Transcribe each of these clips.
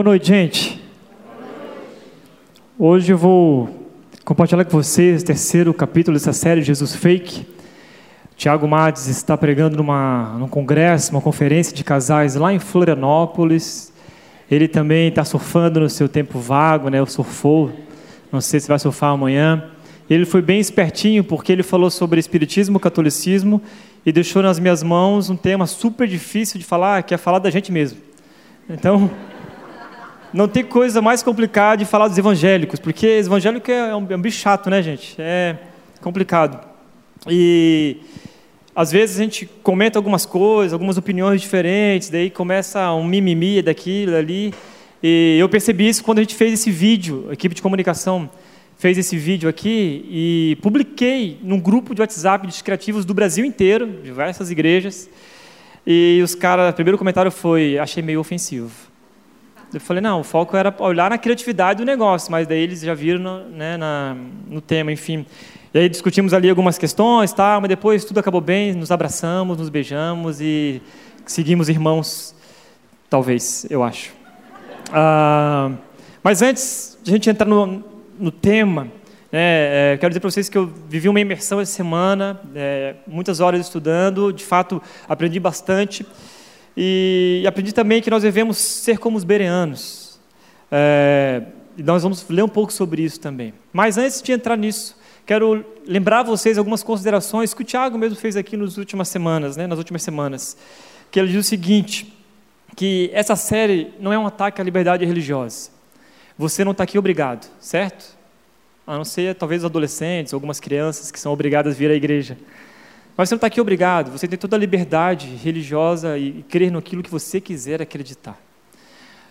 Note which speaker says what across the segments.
Speaker 1: Boa noite, gente. Hoje eu vou compartilhar com vocês o terceiro capítulo dessa série Jesus Fake. Tiago Matos está pregando numa, num congresso, uma conferência de casais lá em Florianópolis. Ele também está surfando no seu tempo vago, né? O surfou. Não sei se vai surfar amanhã. Ele foi bem espertinho porque ele falou sobre espiritismo, catolicismo e deixou nas minhas mãos um tema super difícil de falar, que é falar da gente mesmo. Então, não tem coisa mais complicada de falar dos evangélicos, porque evangélico é um, é um bicho chato, né, gente? É complicado. E às vezes a gente comenta algumas coisas, algumas opiniões diferentes, daí começa um mimimi daquilo ali. E eu percebi isso quando a gente fez esse vídeo, a equipe de comunicação fez esse vídeo aqui e publiquei num grupo de WhatsApp de criativos do Brasil inteiro, diversas igrejas. E os caras, o primeiro comentário foi: achei meio ofensivo. Eu falei, não, o foco era olhar na criatividade do negócio, mas daí eles já viram no, né, na, no tema, enfim. E aí discutimos ali algumas questões, tá, mas depois tudo acabou bem, nos abraçamos, nos beijamos e seguimos irmãos, talvez, eu acho. Ah, mas antes de a gente entrar no, no tema, né, é, quero dizer para vocês que eu vivi uma imersão essa semana, é, muitas horas estudando, de fato aprendi bastante. E aprendi também que nós devemos ser como os bereanos. É, nós vamos ler um pouco sobre isso também. Mas antes de entrar nisso, quero lembrar a vocês algumas considerações que o Tiago mesmo fez aqui nas últimas semanas, né, nas últimas semanas. Que ele diz o seguinte, que essa série não é um ataque à liberdade religiosa. Você não está aqui obrigado, certo? A não ser talvez os adolescentes, algumas crianças que são obrigadas a vir à igreja. Mas você não está aqui obrigado, você tem toda a liberdade religiosa e crer naquilo que você quiser acreditar.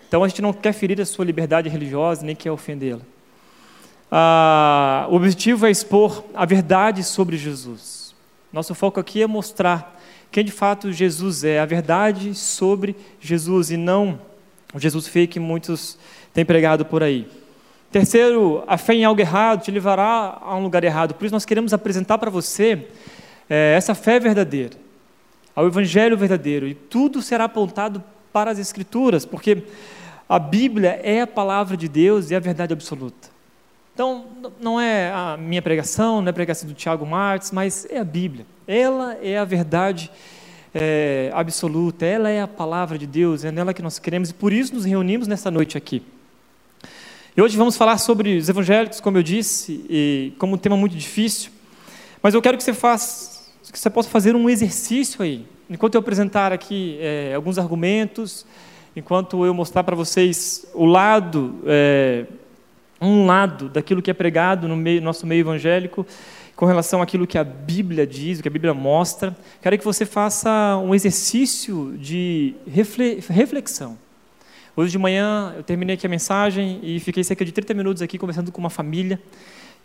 Speaker 1: Então a gente não quer ferir a sua liberdade religiosa, nem quer ofendê-la. Ah, o objetivo é expor a verdade sobre Jesus. Nosso foco aqui é mostrar quem de fato Jesus é, a verdade sobre Jesus e não o Jesus fake que muitos têm pregado por aí. Terceiro, a fé em algo errado te levará a um lugar errado. Por isso nós queremos apresentar para você é, essa fé verdadeira, ao Evangelho verdadeiro, e tudo será apontado para as Escrituras, porque a Bíblia é a palavra de Deus e é a verdade absoluta. Então, não é a minha pregação, não é a pregação do Tiago Martins, mas é a Bíblia. Ela é a verdade é, absoluta, ela é a palavra de Deus, é nela que nós queremos e por isso nos reunimos nessa noite aqui. E hoje vamos falar sobre os evangélicos, como eu disse, e como um tema muito difícil, mas eu quero que você faça que você possa fazer um exercício aí. Enquanto eu apresentar aqui é, alguns argumentos, enquanto eu mostrar para vocês o lado, é, um lado daquilo que é pregado no meio, nosso meio evangélico, com relação àquilo que a Bíblia diz, o que a Bíblia mostra, quero que você faça um exercício de reflexão. Hoje de manhã eu terminei aqui a mensagem e fiquei cerca de 30 minutos aqui conversando com uma família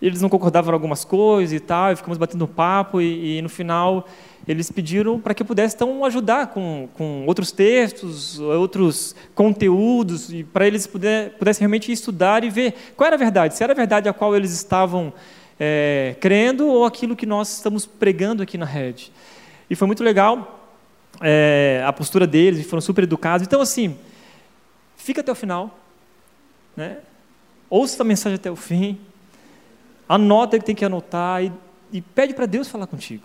Speaker 1: eles não concordavam em algumas coisas e tal, e ficamos batendo papo, e, e no final eles pediram para que eu pudesse então ajudar com, com outros textos, outros conteúdos, e para eles puder, pudessem realmente estudar e ver qual era a verdade, se era a verdade a qual eles estavam é, crendo ou aquilo que nós estamos pregando aqui na rede. E foi muito legal é, a postura deles, e foram super educados. Então, assim, fica até o final, né? ouça a mensagem até o fim, anota o que tem que anotar e, e pede para Deus falar contigo.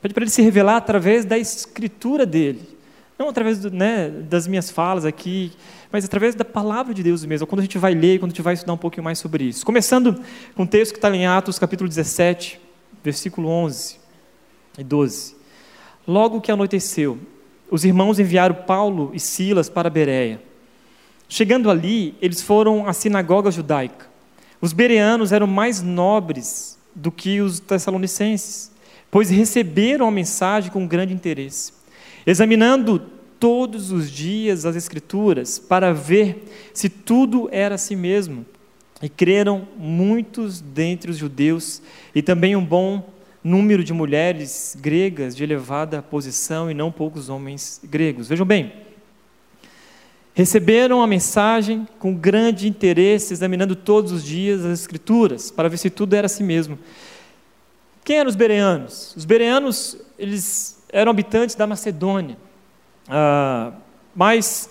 Speaker 1: Pede para Ele se revelar através da escritura dele. Não através do, né, das minhas falas aqui, mas através da palavra de Deus mesmo. Quando a gente vai ler, quando a gente vai estudar um pouquinho mais sobre isso. Começando com o texto que está em Atos, capítulo 17, versículo 11 e 12. Logo que anoiteceu, os irmãos enviaram Paulo e Silas para Bereia. Chegando ali, eles foram à sinagoga judaica. Os bereanos eram mais nobres do que os tessalonicenses, pois receberam a mensagem com grande interesse. Examinando todos os dias as Escrituras para ver se tudo era assim mesmo, E creram muitos dentre os judeus, e também um bom número de mulheres gregas de elevada posição, e não poucos homens gregos. Vejam bem, receberam a mensagem com grande interesse, examinando todos os dias as Escrituras, para ver se tudo era assim mesmo. Quem eram os bereanos? Os bereanos, eles eram habitantes da Macedônia, ah, mais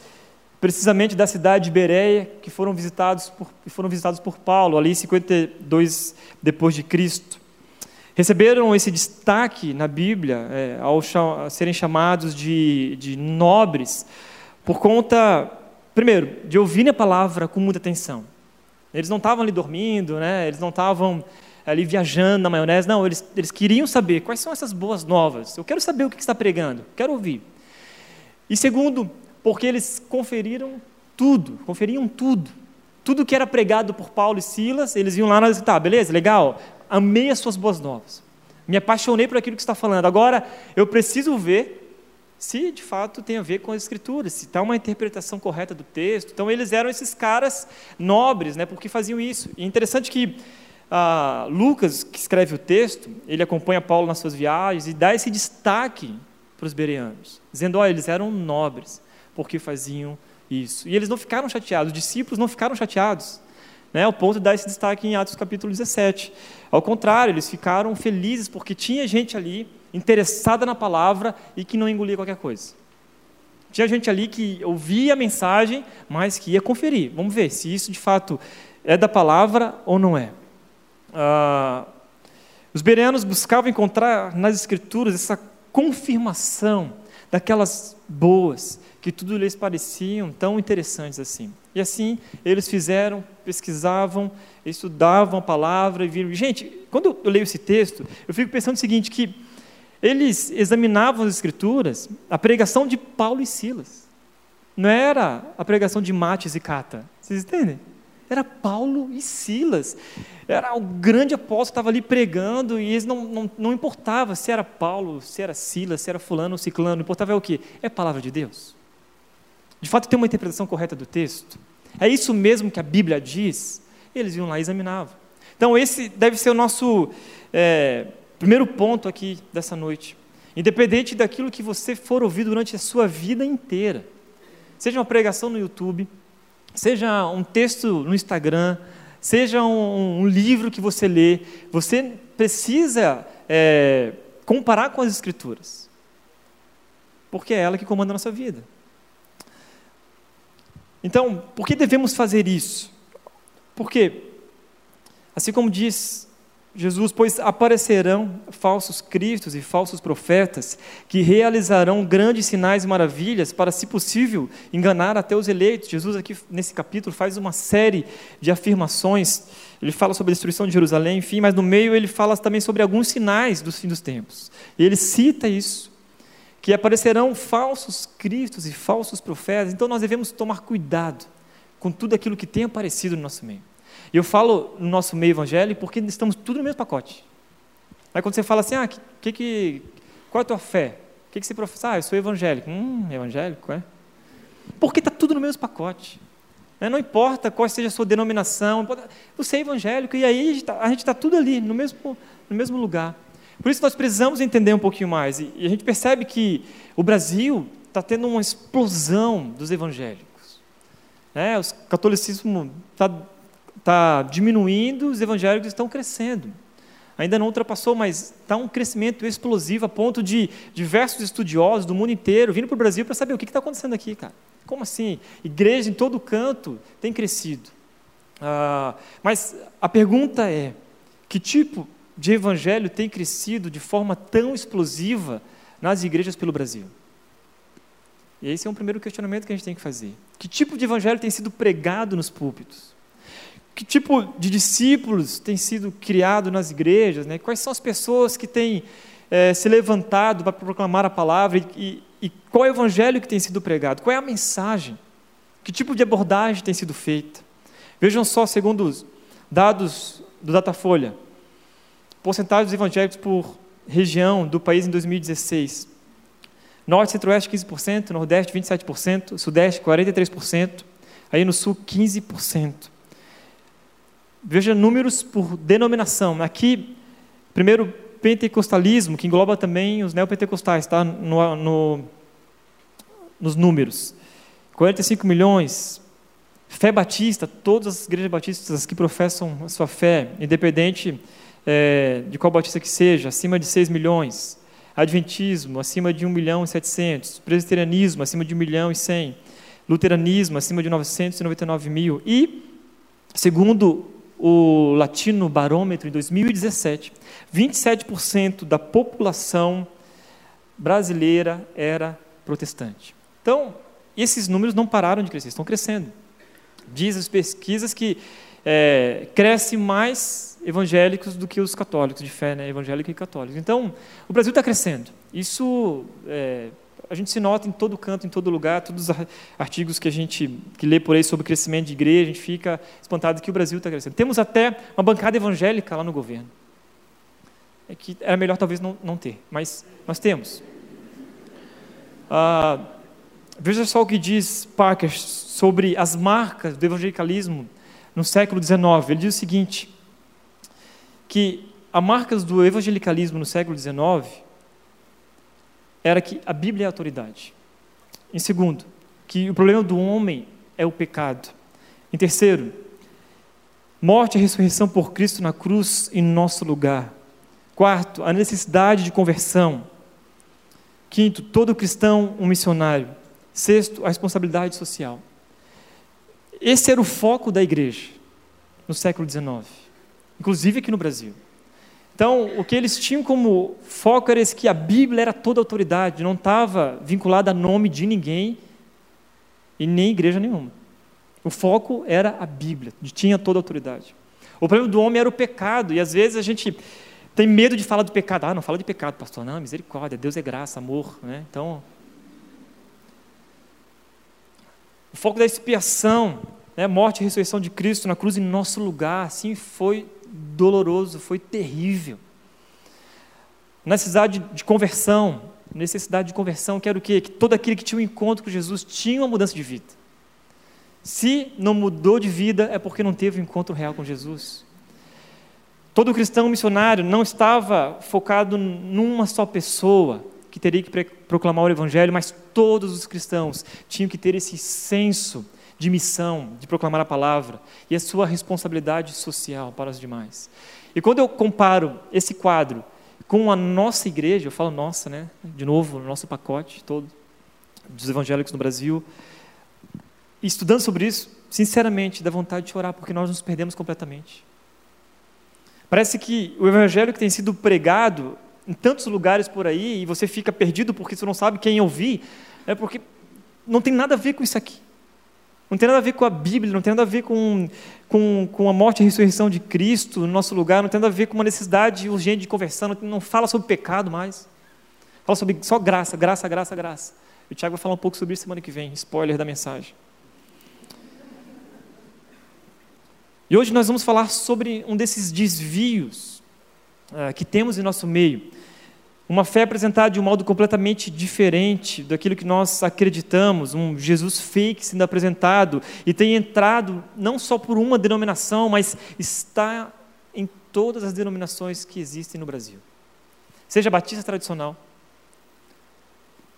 Speaker 1: precisamente da cidade de Bereia, que foram visitados por, foram visitados por Paulo, ali 52 depois de Cristo. Receberam esse destaque na Bíblia é, ao serem chamados de, de nobres, por conta, primeiro, de ouvirem a palavra com muita atenção. Eles não estavam ali dormindo, né? eles não estavam ali viajando na maionese. Não, eles, eles queriam saber quais são essas boas novas. Eu quero saber o que está pregando, quero ouvir. E segundo, porque eles conferiram tudo, conferiam tudo. Tudo que era pregado por Paulo e Silas, eles iam lá e diziam, tá, beleza, legal, amei as suas boas novas. Me apaixonei por aquilo que está falando. Agora, eu preciso ver se de fato tem a ver com as escrituras, se está uma interpretação correta do texto. Então, eles eram esses caras nobres, né, porque faziam isso. E é interessante que ah, Lucas, que escreve o texto, ele acompanha Paulo nas suas viagens e dá esse destaque para os bereanos, dizendo: olha, eles eram nobres porque faziam isso. E eles não ficaram chateados, os discípulos não ficaram chateados, né, ao ponto de dar esse destaque em Atos capítulo 17. Ao contrário, eles ficaram felizes porque tinha gente ali interessada na palavra e que não engolia qualquer coisa. Tinha gente ali que ouvia a mensagem, mas que ia conferir. Vamos ver se isso de fato é da palavra ou não é. Ah, os bereanos buscavam encontrar nas Escrituras essa confirmação daquelas boas, que tudo lhes pareciam tão interessantes assim. E assim eles fizeram, pesquisavam, estudavam a palavra e viram. Gente, quando eu leio esse texto, eu fico pensando o seguinte: que eles examinavam as Escrituras, a pregação de Paulo e Silas. Não era a pregação de Mates e Cata. Vocês entendem? Era Paulo e Silas. Era o grande apóstolo que estava ali pregando e eles não, não, não importava se era Paulo, se era Silas, se era fulano ou ciclano. Importava é o quê? É a palavra de Deus. De fato, tem uma interpretação correta do texto. É isso mesmo que a Bíblia diz. Eles iam lá e examinavam. Então, esse deve ser o nosso é, primeiro ponto aqui dessa noite. Independente daquilo que você for ouvir durante a sua vida inteira, seja uma pregação no YouTube, seja um texto no Instagram, seja um, um livro que você lê, você precisa é, comparar com as Escrituras, porque é ela que comanda a nossa vida. Então, por que devemos fazer isso? Porque, assim como diz Jesus, pois aparecerão falsos cristos e falsos profetas que realizarão grandes sinais e maravilhas para, se possível, enganar até os eleitos. Jesus aqui nesse capítulo faz uma série de afirmações. Ele fala sobre a destruição de Jerusalém, enfim, mas no meio ele fala também sobre alguns sinais do fim dos tempos. E ele cita isso, que aparecerão falsos cristos e falsos profetas. Então nós devemos tomar cuidado com tudo aquilo que tem aparecido no nosso meio. E eu falo no nosso meio evangélico porque estamos tudo no mesmo pacote. Aí quando você fala assim, ah, que, que, qual é a tua fé? O que, que você professa? Ah, eu sou evangélico. Hum, evangélico, é? Porque está tudo no mesmo pacote. Né? Não importa qual seja a sua denominação, você é evangélico e aí a gente está tá tudo ali, no mesmo, no mesmo lugar. Por isso nós precisamos entender um pouquinho mais. E, a gente percebe que o Brasil está tendo uma explosão dos evangélicos. Né? O catolicismo está está diminuindo, os evangélicos estão crescendo. Ainda não ultrapassou, mas está um crescimento explosivo a ponto de diversos estudiosos do mundo inteiro vindo para o Brasil para saber o que está acontecendo aqui, cara. Como assim? Igreja em todo canto tem crescido. Ah, mas a pergunta é: que tipo de evangelho tem crescido de forma tão explosiva nas igrejas pelo Brasil? E esse é um primeiro questionamento que a gente tem que fazer. Que tipo de evangelho tem sido pregado nos púlpitos? Que tipo de discípulos tem sido criado nas igrejas, né? quais são as pessoas que têm é, se levantado para proclamar a palavra e, e, qual é o evangelho que tem sido pregado, qual é a mensagem, que tipo de abordagem tem sido feita. Vejam só, segundo os dados do Datafolha, porcentagem dos evangélicos por região do país em 2016. Norte Centro-Oeste 15%, Nordeste 27%, Sudeste 43%, aí no Sul 15%. Veja números por denominação. Aqui, primeiro, pentecostalismo, que engloba também os neopentecostais, tá? No, no, nos números. 45 milhões. Fé batista, todas as igrejas batistas que professam a sua fé, independente é, de qual batista que seja, acima de 6 milhões. Adventismo, acima de 1 milhão e 700. Presbiterianismo, acima de 1 milhão e 100. Luteranismo, acima de 999 mil. E, segundo o Latino Barômetro, em 2017, 27% da população brasileira era protestante. Então, esses números não pararam de crescer, estão crescendo. Diz as pesquisas que é, cresce mais evangélicos do que os católicos, de fé né, evangélica e católica. Então, o Brasil está crescendo. Isso é, a gente se nota em todo canto, em todo lugar, todos os artigos que a gente que lê por aí sobre crescimento de igreja, a gente fica espantado que o Brasil está crescendo. Temos até uma bancada evangélica lá no governo. É que era melhor talvez não, não ter, mas nós temos. Ah, veja só o que diz Parker sobre as marcas do evangelicalismo no século XIX. Ele diz o seguinte: que as marcas do evangelicalismo no século XIX era que a Bíblia é a autoridade. Em segundo, que o problema do homem é o pecado. Em terceiro, morte e ressurreição por Cristo na cruz em nosso lugar. Quarto, a necessidade de conversão. Quinto, todo cristão um missionário. Sexto, a responsabilidade social. Esse era o foco da igreja no século XIX, inclusive aqui no Brasil. Então, o que eles tinham como foco era esse, que a Bíblia era toda autoridade, não estava vinculada a nome de ninguém e nem igreja nenhuma. O foco era a Bíblia, tinha toda autoridade. O problema do homem era o pecado, e às vezes a gente tem medo de falar do pecado. Ah, não fala de pecado, pastor. Não, misericórdia, Deus é graça, amor. Né? Então, o foco da expiação, né, morte e ressurreição de Cristo na cruz em nosso lugar, assim foi doloroso, foi terrível. Necessidade de conversão, necessidade de conversão, que era o quê? Que todo aquele que tinha um encontro com Jesus tinha uma mudança de vida. Se não mudou de vida, é porque não teve um encontro real com Jesus. Todo cristão missionário não estava focado numa só pessoa, que teria que proclamar o Evangelho, mas todos os cristãos tinham que ter esse senso de missão, de proclamar a palavra e a sua responsabilidade social para os demais. E quando eu comparo esse quadro com a nossa igreja, eu falo nossa, né? De novo, nosso pacote todo dos evangélicos no Brasil, estudando sobre isso, sinceramente, dá vontade de chorar porque nós nos perdemos completamente. Parece que o evangelho que tem sido pregado em tantos lugares por aí e você fica perdido porque você não sabe quem ouvir, é porque não tem nada a ver com isso aqui. Não tem nada a ver com a Bíblia, não tem nada a ver com, com, com a morte e a ressurreição de Cristo no nosso lugar, não tem nada a ver com uma necessidade urgente de conversão, não, não fala sobre pecado mais. Fala sobre só graça, graça, graça, graça. E o Tiago vai falar um pouco sobre isso semana que vem, spoiler da mensagem. E hoje nós vamos falar sobre um desses desvios uh, que temos em nosso meio. Uma fé apresentada de um modo completamente diferente daquilo que nós acreditamos, um Jesus fake sendo apresentado e tem entrado não só por uma denominação, mas está em todas as denominações que existem no Brasil. Seja batista tradicional,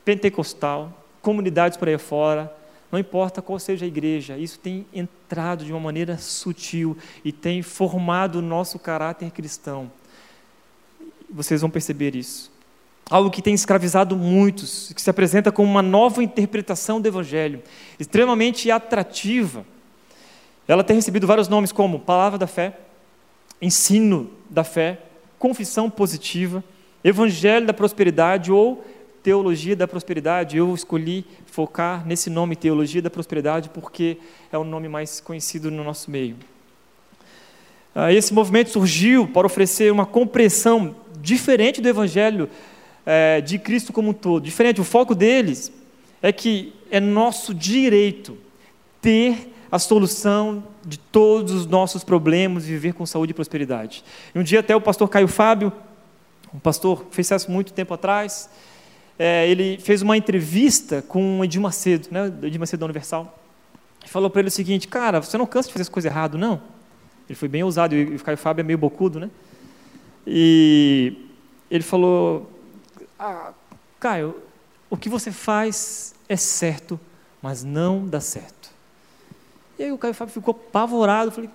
Speaker 1: pentecostal, comunidades por aí fora, não importa qual seja a igreja, isso tem entrado de uma maneira sutil e tem formado o nosso caráter cristão vocês vão perceber isso. Algo que tem escravizado muitos, que se apresenta como uma nova interpretação do Evangelho, extremamente atrativa. Ela tem recebido vários nomes como Palavra da Fé, Ensino da Fé, Confissão Positiva, Evangelho da Prosperidade ou Teologia da Prosperidade. Eu escolhi focar nesse nome, Teologia da Prosperidade, porque é o nome mais conhecido no nosso meio. Ah, esse movimento surgiu para oferecer uma compreensão diferente do evangelho é, de Cristo como um todo. Diferente, o foco deles é que é nosso direito ter a solução de todos os nossos problemas e viver com saúde e prosperidade. E um dia até o pastor Caio Fábio, um pastor que fez isso muito tempo atrás, é, ele fez uma entrevista com o Edir Macedo, né, Edir Macedo da Universal, e falou para ele o seguinte, cara, você não cansa de fazer as coisas erradas, não? Ele foi bem ousado, e o Caio Fábio é meio bocudo, né? E ele falou: ah, Caio, o que você faz é certo, mas não dá certo. E aí o Caio Fábio ficou apavorado. Falei,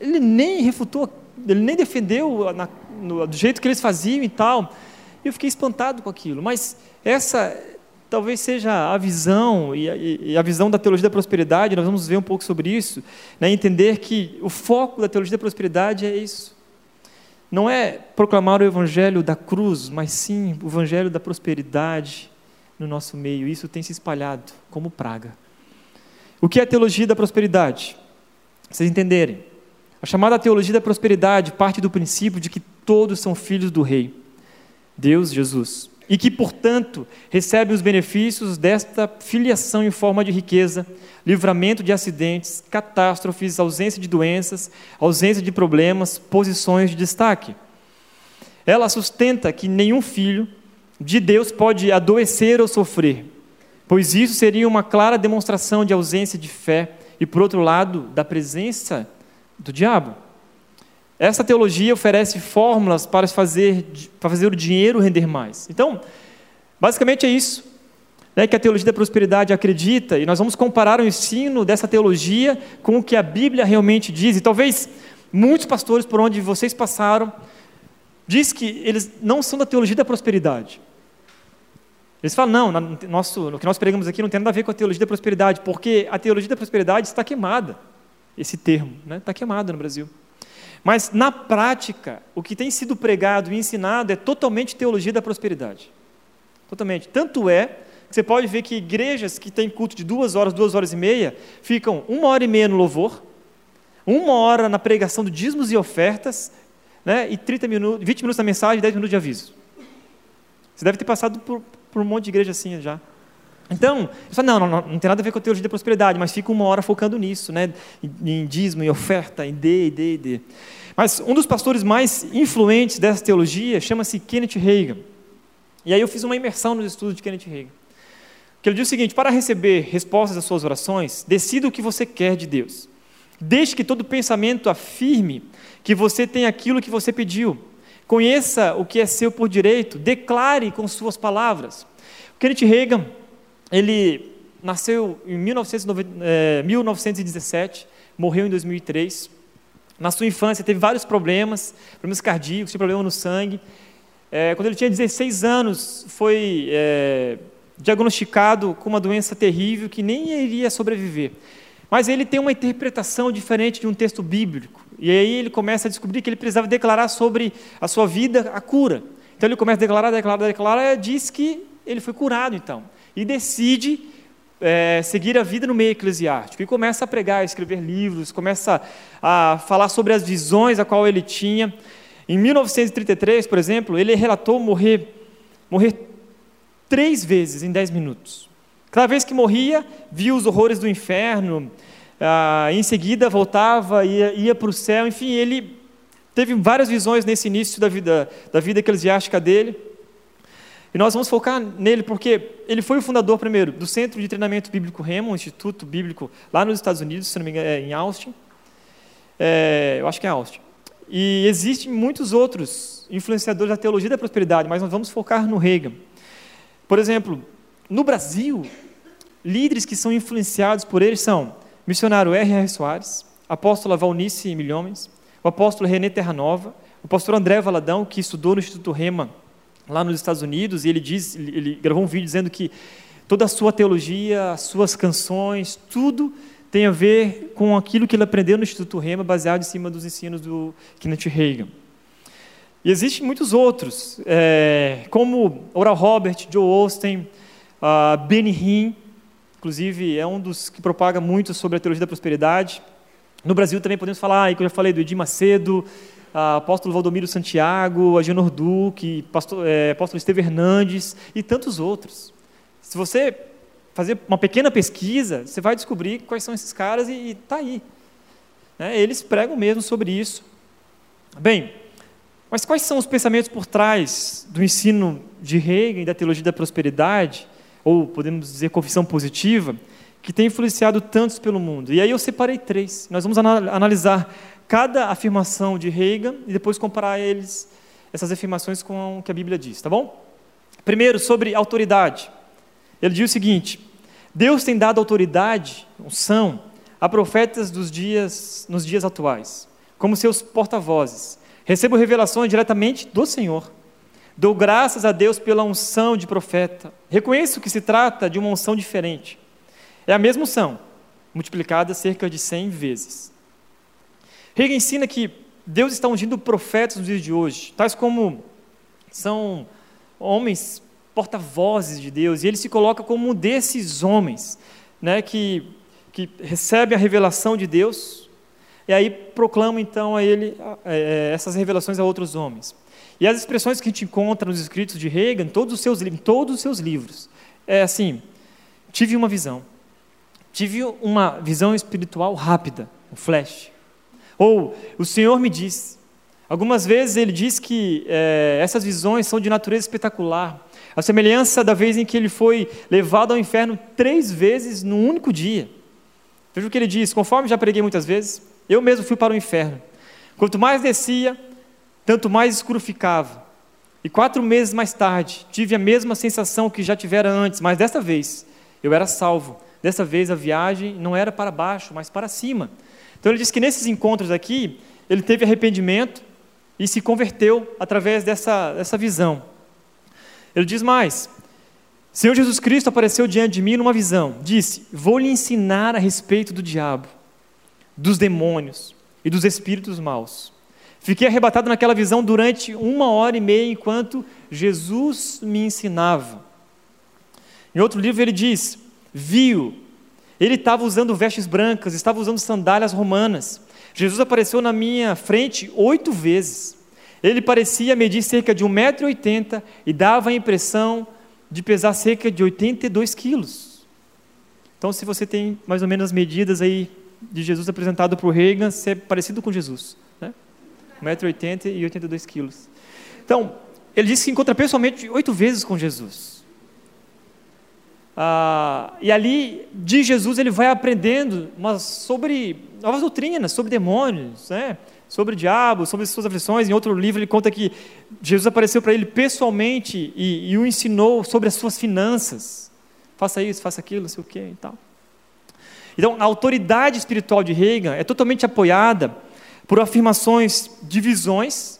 Speaker 1: ele nem refutou, ele nem defendeu na, no, do jeito que eles faziam e tal. Eu fiquei espantado com aquilo. Mas essa talvez seja a visão e a, e a, visão da teologia da prosperidade. Nós vamos ver um pouco sobre isso, né? entender que o foco da teologia da prosperidade é isso. Não é proclamar o evangelho da cruz, mas sim o evangelho da prosperidade no nosso meio. Isso tem se espalhado como praga. O que é a teologia da prosperidade? Vocês entenderem. A chamada teologia da prosperidade parte do princípio de que todos são filhos do Rei, Deus, Jesus, e que, portanto, recebem os benefícios desta filiação em forma de riqueza, livramento de acidentes, catástrofes, ausência de doenças, ausência de problemas, posições de destaque. Ela sustenta que nenhum filho de Deus pode adoecer ou sofrer, pois isso seria uma clara demonstração de ausência de fé e, por outro lado, da presença do diabo. Essa teologia oferece fórmulas para fazer, para fazer o dinheiro render mais. Então, basicamente é isso né, que a teologia da prosperidade acredita, e nós vamos comparar o ensino dessa teologia com o que a Bíblia realmente diz. E talvez muitos pastores por onde vocês passaram diz que eles não são da teologia da prosperidade. Eles falam, não, nosso, o que nós pregamos aqui não tem nada a ver com a teologia da prosperidade, porque a teologia da prosperidade está queimada, esse termo, né? está queimado no Brasil. Mas, na prática, o que tem sido pregado e ensinado é totalmente teologia da prosperidade. Totalmente. Tanto é que você pode ver que igrejas que têm culto de duas horas, duas horas e meia, ficam uma hora e meia no louvor, uma hora na pregação de dízimos e ofertas, né, e 30 minutos, 20 minutos na mensagem e 10 minutos de aviso. Você deve ter passado por, por um monte de igreja assim já. Então, falo, não, não, não, tem nada a ver com a teologia da prosperidade, mas fica uma hora focando nisso, né? em dízimo, em oferta, em D, D, D. Mas um dos pastores mais influentes dessa teologia chama-se Kenneth Reagan. E aí eu fiz uma imersão nos estudos de Kenneth Reagan. Que ele diz o seguinte: para receber respostas às suas orações, decida o que você quer de Deus. Deixe que todo pensamento afirme que você tem aquilo que você pediu. Conheça o que é seu por direito, declare com suas palavras. Kenneth Reagan, ele nasceu em 1917, eh, morreu em 2003. Na sua infância teve vários problemas, problemas cardíacos, tinha problema no sangue. É, quando ele tinha 16 anos, foi é, diagnosticado com uma doença terrível que nem iria sobreviver. Mas ele tem uma interpretação diferente de um texto bíblico. E aí ele começa a descobrir que ele precisava declarar sobre a sua vida a cura. Então ele começa a declarar, declarar, declarar, e diz que ele foi curado então. E decide é, seguir a vida no meio eclesiástico. E começa a pregar, a escrever livros, começa a falar sobre as visões a qual ele tinha. Em 1933, por exemplo, ele relatou morrer, morrer três vezes em dez minutos. Cada vez que morria, via os horrores do inferno, ah, em seguida voltava, ia, ia para o céu, enfim, ele teve várias visões nesse início da vida, da vida eclesiástica dele. E nós vamos focar nele porque ele foi o fundador, primeiro, do Centro de Treinamento Bíblico Remo, um instituto bíblico lá nos Estados Unidos, se não me engano, é em Austin. É, eu acho que é Austin. E existem muitos outros influenciadores da teologia da prosperidade, mas nós vamos focar no Reagan. Por exemplo, no Brasil, líderes que são influenciados por ele são missionário R.R. Soares, apóstola Valnice Milhomens, o apóstolo René Terranova, o pastor André Valadão, que estudou no Instituto Rema lá nos Estados Unidos, e ele, diz, ele gravou um vídeo dizendo que toda a sua teologia, as suas canções, tudo tem a ver com aquilo que ele aprendeu no Instituto Rema, baseado em cima dos ensinos do Kenneth Reagan. E existem muitos outros, é, como Oral Robert, Joe Osteen, uh, Benny Hinn, inclusive é um dos que propaga muito sobre a teologia da prosperidade. No Brasil também podemos falar, que eu já falei, do Edir Macedo, apóstolo Valdomiro Santiago, Agenor Duque, pastor, é, apóstolo Esteve Hernandes e tantos outros. Se você fazer uma pequena pesquisa, você vai descobrir quais são esses caras e está aí. Né? Eles pregam mesmo sobre isso. Bem, mas quais são os pensamentos por trás do ensino de Hegel e da teologia da prosperidade, ou podemos dizer confissão positiva, que tem influenciado tantos pelo mundo. E aí eu separei três. Nós vamos analisar cada afirmação de Reagan e depois comparar eles, essas afirmações com o que a Bíblia diz, tá bom? Primeiro, sobre autoridade. Ele diz o seguinte: Deus tem dado autoridade, unção, a profetas dos dias, nos dias atuais, como seus porta-vozes. Recebo revelações diretamente do Senhor. Dou graças a Deus pela unção de profeta. Reconheço que se trata de uma unção diferente. É a mesma unção, multiplicada cerca de 100 vezes. Hegel ensina que Deus está ungindo profetas nos dias de hoje, tais como são homens porta-vozes de Deus, e ele se coloca como um desses homens, né, que, que recebe a revelação de Deus, e aí proclama então a ele é, essas revelações a outros homens. E as expressões que a gente encontra nos escritos de Reagan, todos os seus, todos os seus livros, é assim: tive uma visão, tive uma visão espiritual rápida, um flash. Ou o Senhor me disse. Algumas vezes ele diz que é, essas visões são de natureza espetacular. A semelhança da vez em que ele foi levado ao inferno três vezes num único dia. Veja o que ele diz, conforme já preguei muitas vezes, eu mesmo fui para o inferno. Quanto mais descia, tanto mais escuro ficava. E quatro meses mais tarde, tive a mesma sensação que já tivera antes, mas desta vez eu era salvo. Dessa vez a viagem não era para baixo, mas para cima. Então ele diz que nesses encontros aqui, ele teve arrependimento e se converteu através dessa, dessa visão. Ele diz mais: Senhor Jesus Cristo apareceu diante de mim numa visão. Disse: Vou lhe ensinar a respeito do diabo, dos demônios e dos espíritos maus. Fiquei arrebatado naquela visão durante uma hora e meia enquanto Jesus me ensinava. Em outro livro ele diz: Viu ele estava usando vestes brancas, estava usando sandálias romanas. Jesus apareceu na minha frente oito vezes. Ele parecia medir cerca de 1,80m e dava a impressão de pesar cerca de 82 quilos. Então, se você tem mais ou menos as medidas aí de Jesus apresentado por Reagan, você é parecido com Jesus. Né? 1,80m e 82 quilos. Então, ele disse que encontra pessoalmente oito vezes com Jesus. Ah, e ali, de Jesus, ele vai aprendendo sobre novas doutrinas, sobre demônios, né? sobre o diabo, sobre as suas aflições. Em outro livro, ele conta que Jesus apareceu para ele pessoalmente e, e, o ensinou sobre as suas finanças. Faça isso, faça aquilo, não sei o quê e tal. Então, a autoridade espiritual de Reagan é totalmente apoiada por afirmações de visões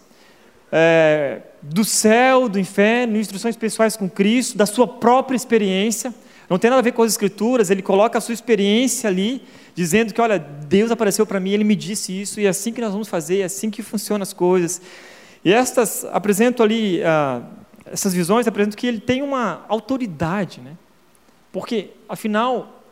Speaker 1: é, do céu, do inferno, instruções pessoais com Cristo, da sua própria experiência. Não tem nada a ver com as escrituras, ele coloca a sua experiência ali, dizendo que, olha, Deus apareceu para mim, ele me disse isso, e é assim que nós vamos fazer, é assim que funcionam as coisas. E estas, apresento ali, ah, essas visões, apresento que ele tem uma autoridade, né? Porque, afinal,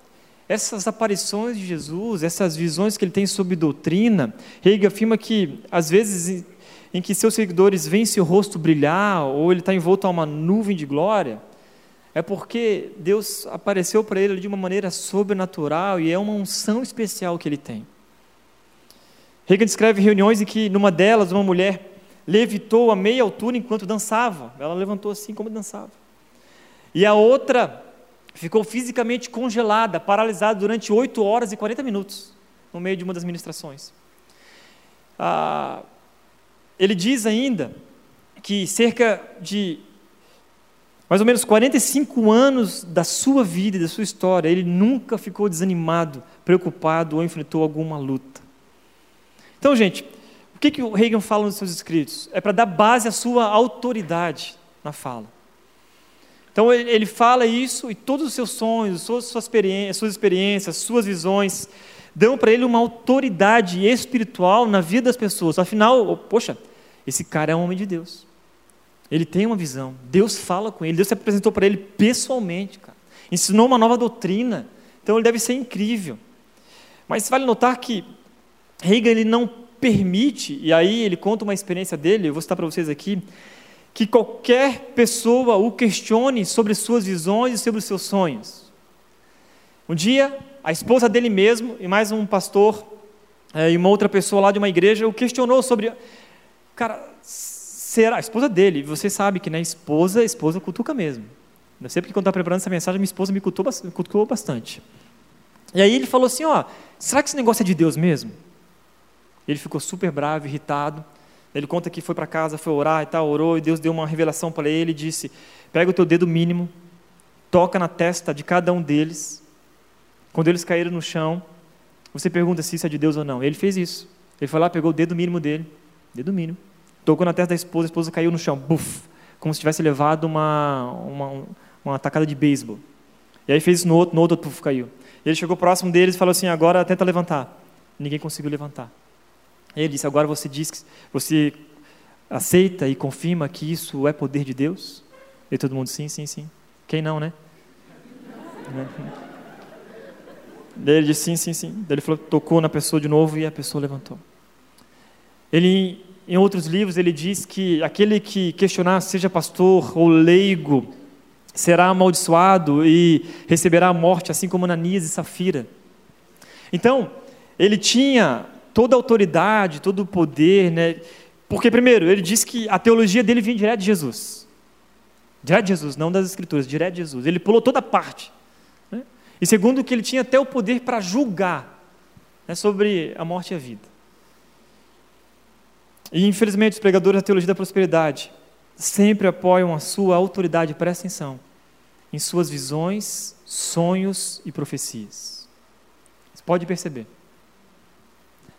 Speaker 1: essas aparições de Jesus, essas visões que ele tem sobre doutrina, Hegel afirma que, às vezes, em que seus seguidores veem seu rosto brilhar, ou ele está envolto a uma nuvem de glória, é porque Deus apareceu para ele de uma maneira sobrenatural e é uma unção especial que ele tem. Reagan descreve reuniões em que, numa delas, uma mulher levitou a meia altura enquanto dançava. Ela levantou assim como dançava. E a outra ficou fisicamente congelada, paralisada durante 8 horas e 40 minutos, no meio de uma das ministrações. Ah, ele diz ainda que cerca de mais ou menos 45 anos da sua vida e da sua história, ele nunca ficou desanimado, preocupado ou enfrentou alguma luta. Então, gente, o que, que o Reagan fala nos seus escritos? É para dar base à sua autoridade na fala. Então, ele fala isso e todos os seus sonhos, suas, suas experiências, suas, visões, dão para ele uma autoridade espiritual na vida das pessoas. Afinal, poxa, esse cara é um homem de Deus. Ele tem uma visão. Deus fala com ele. Deus se apresentou para ele pessoalmente, cara. Ensinou uma nova doutrina. Então ele deve ser incrível. Mas vale notar que Reagan ele não permite, e aí ele conta uma experiência dele, eu vou citar para vocês aqui, que qualquer pessoa o questione sobre suas visões e sobre os seus sonhos. Um dia, a esposa dele mesmo e mais um pastor é, e uma outra pessoa lá de uma igreja o questionou sobre, cara, será a esposa dele. Você sabe que na né, esposa, esposa cutuca mesmo. Não sei porque quando estava preparando essa mensagem, minha esposa me cutucou, cutucou bastante. E aí ele falou assim: Ó, será que esse negócio é de Deus mesmo? Ele ficou super bravo, irritado. Ele conta que foi para casa, foi orar e tal, orou, e Deus deu uma revelação para ele e disse: Pega o teu dedo mínimo, toca na testa de cada um deles. Quando eles caíram no chão, você pergunta se isso é de Deus ou não. Ele fez isso. Ele foi lá, pegou o dedo mínimo dele, dedo mínimo, tocou na testa da esposa, a esposa caiu no chão, buf, como se tivesse levado uma, uma, uma tacada de beisebol. E aí fez isso no outro, no outro, puf, caiu. Ele chegou próximo deles e falou assim: agora tenta levantar. Ninguém conseguiu levantar. Ele disse: agora você diz que você aceita e confirma que isso é poder de Deus? E todo mundo: sim, sim, sim. Quem não, né? Ele disse: sim, sim, sim. Ele falou, tocou na pessoa de novo e a pessoa levantou. Ele, em outros livros, ele diz que aquele que questionar, seja pastor ou leigo, será amaldiçoado e receberá a morte, assim como Ananias e Safira. Então, ele tinha toda a autoridade, todo o poder, né? Porque, primeiro, ele diz que a teologia dele vinha direto de Jesus. Direto de Jesus, não das Escrituras, direto de Jesus. Ele pulou toda parte. Né? E segundo, que ele tinha até o poder para julgar né, sobre a morte e a vida. E, infelizmente, os pregadores da teologia da prosperidade sempre apoiam a sua autoridade, presta atenção, em suas visões, sonhos e profecias. Você pode perceber.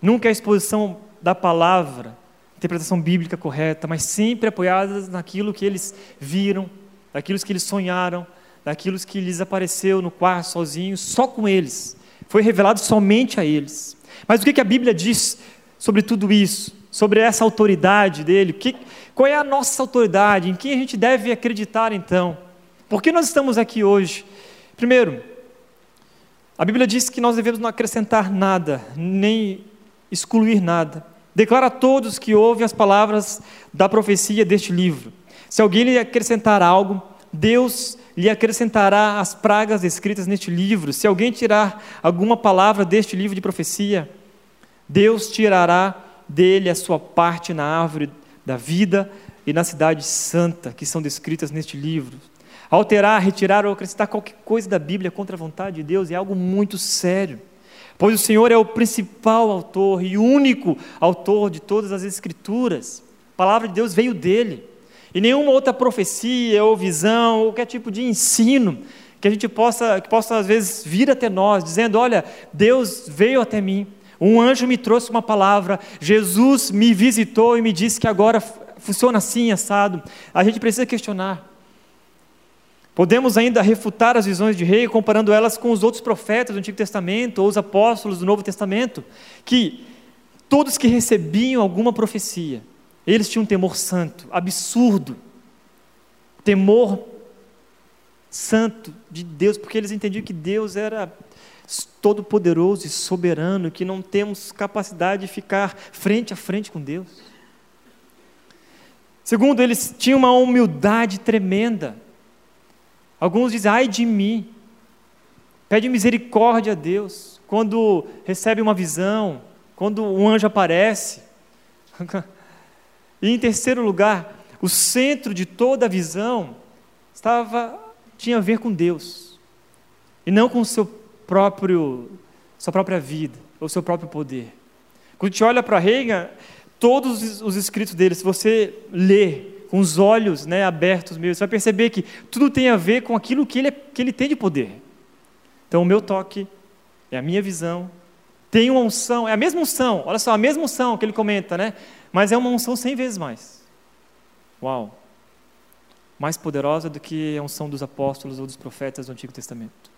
Speaker 1: Nunca a exposição da palavra, interpretação bíblica correta, mas sempre apoiadas naquilo que eles viram, daquilo que eles sonharam, daquilo que lhes apareceu no quarto sozinhos, só com eles. Foi revelado somente a eles. Mas o que a Bíblia diz sobre tudo isso? Sobre essa autoridade dele? Que, qual é a nossa autoridade? Em quem a gente deve acreditar então? Por que nós estamos aqui hoje? Primeiro, a Bíblia diz que nós devemos não acrescentar nada, nem excluir nada. Declara a todos que ouvem as palavras da profecia deste livro. Se alguém lhe acrescentar algo, Deus lhe acrescentará as pragas escritas neste livro. Se alguém tirar alguma palavra deste livro de profecia, Deus tirará dele a sua parte na árvore da vida e na cidade santa, que são descritas neste livro. Alterar, retirar ou acrescentar qualquer coisa da Bíblia contra a vontade de Deus é algo muito sério pois o Senhor é o principal autor e único autor de todas as Escrituras. A palavra de Deus veio dele. E nenhuma outra profecia ou visão, ou qualquer tipo de ensino que a gente possa, que possa às vezes vir até nós, dizendo: Olha, Deus veio até mim, um anjo me trouxe uma palavra, Jesus me visitou e me disse que agora funciona assim, assado. A gente precisa questionar. Podemos ainda refutar as visões de rei comparando elas com os outros profetas do Antigo Testamento ou os apóstolos do Novo Testamento, que todos que recebiam alguma profecia, eles tinham um temor santo, absurdo, temor santo de Deus, porque eles entendiam que Deus era todo-poderoso e soberano, que não temos capacidade de ficar frente a frente com Deus. Segundo, eles tinham uma humildade tremenda. Alguns dizem, ai de mim. Pede misericórdia a Deus quando recebe uma visão, quando um anjo aparece. e em terceiro lugar, o centro de toda a visão estava tinha a ver com Deus e não com o seu próprio sua própria vida ou seu próprio poder. Quando a gente olha para Reagan, todos os escritos dele, se você ler com os olhos né, abertos mesmo, você vai perceber que tudo tem a ver com aquilo que ele, que ele tem de poder. Então, o meu toque é a minha visão, tem uma unção, é a mesma unção, olha só, a mesma unção que ele comenta, né? Mas é uma unção cem vezes mais. Uau! Mais poderosa do que a unção dos apóstolos ou dos profetas do Antigo Testamento.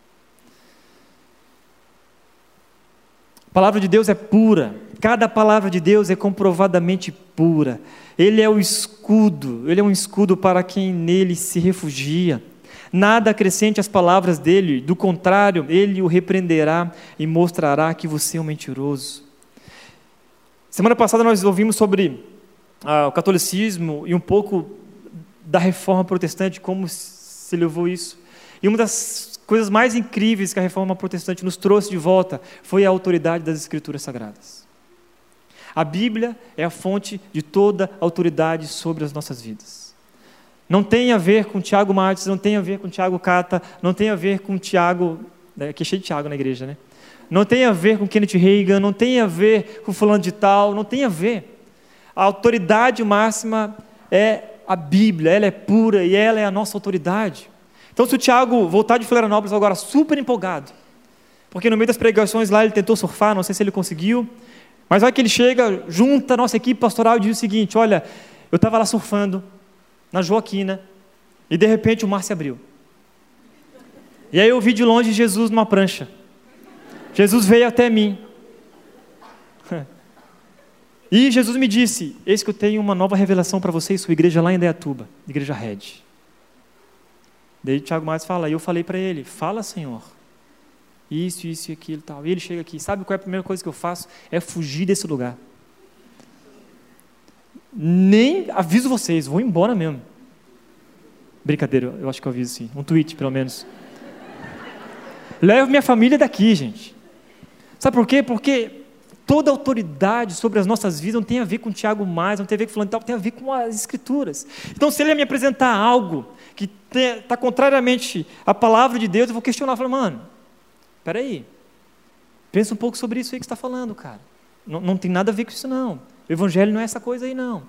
Speaker 1: A palavra de Deus é pura, cada palavra de Deus é comprovadamente pura. Ele é o escudo, ele é um escudo para quem nele se refugia. Nada acrescente às palavras dele, do contrário, ele o repreenderá e mostrará que você é um mentiroso. Semana passada nós ouvimos sobre ah, o catolicismo e um pouco da reforma protestante, como se levou isso. E uma das coisas mais incríveis que a reforma protestante nos trouxe de volta foi a autoridade das Escrituras Sagradas. A Bíblia é a fonte de toda autoridade sobre as nossas vidas. Não tem a ver com Tiago Martins, não tem a ver com Tiago Cata, não tem a ver com Tiago né, aqui é cheio de Tiago na igreja, né? Não tem a ver com Kenneth Reagan, não tem a ver com fulano de tal, não tem a ver. A autoridade máxima é a Bíblia, ela é pura e ela é a nossa autoridade. Então, se o Tiago voltar de Florianópolis agora super empolgado, porque no meio das pregações lá ele tentou surfar, não sei se ele conseguiu, mas vai que ele chega, junta a nossa equipe pastoral e diz o seguinte: Olha, eu estava lá surfando, na Joaquina, e de repente o mar se abriu. E aí eu vi de longe Jesus numa prancha. Jesus veio até mim. E Jesus me disse: Eis que eu tenho uma nova revelação para você e sua igreja lá em Deatuba, igreja Red. Daí Tiago Mais fala, e eu falei para ele: Fala, Senhor. Isso, isso e aquilo tal. E ele chega aqui, sabe qual é a primeira coisa que eu faço? É fugir desse lugar. Nem aviso vocês, vou embora mesmo. Brincadeira, eu acho que eu aviso sim. Um tweet, pelo menos. Levo minha família daqui, gente. Sabe por quê? Porque toda autoridade sobre as nossas vidas não tem a ver com Tiago mais, não tem a ver com fulano tal, tem a ver com as escrituras. Então, se ele me apresentar algo que está contrariamente à palavra de Deus, eu vou questionar, falar, mano, peraí, pensa um pouco sobre isso aí que está falando, cara. Não, não tem nada a ver com isso não. O evangelho não é essa coisa aí não.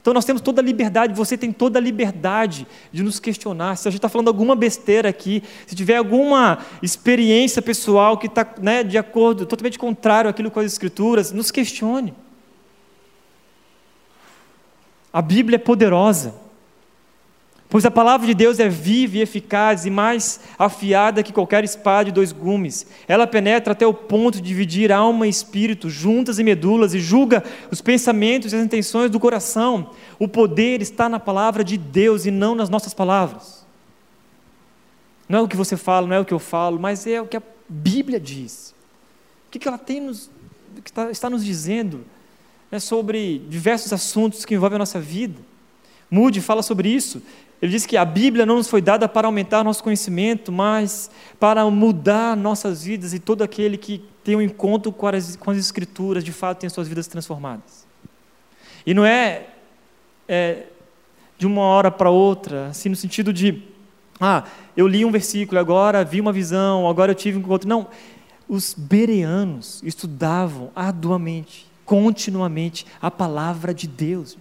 Speaker 1: Então nós temos toda a liberdade, você tem toda a liberdade de nos questionar. Se a gente está falando alguma besteira aqui, se tiver alguma experiência pessoal que está né, de acordo, totalmente contrário àquilo com as Escrituras, nos questione. A Bíblia é poderosa. Pois a palavra de Deus é viva e eficaz e mais afiada que qualquer espada de dois gumes. Ela penetra até o ponto de dividir alma e espírito, juntas e medulas, e julga os pensamentos e as intenções do coração. O poder está na palavra de Deus e não nas nossas palavras. Não é o que você fala, não é o que eu falo, mas é o que a Bíblia diz. O que ela tem nos, que está, está nos dizendo né, sobre diversos assuntos que envolvem a nossa vida. Mude fala sobre isso. Ele diz que a Bíblia não nos foi dada para aumentar nosso conhecimento, mas para mudar nossas vidas e todo aquele que tem um encontro com as, com as Escrituras, de fato, tem suas vidas transformadas. E não é, é de uma hora para outra, assim, no sentido de, ah, eu li um versículo, agora vi uma visão, agora eu tive um encontro. Não, os bereanos estudavam arduamente, continuamente, a palavra de Deus.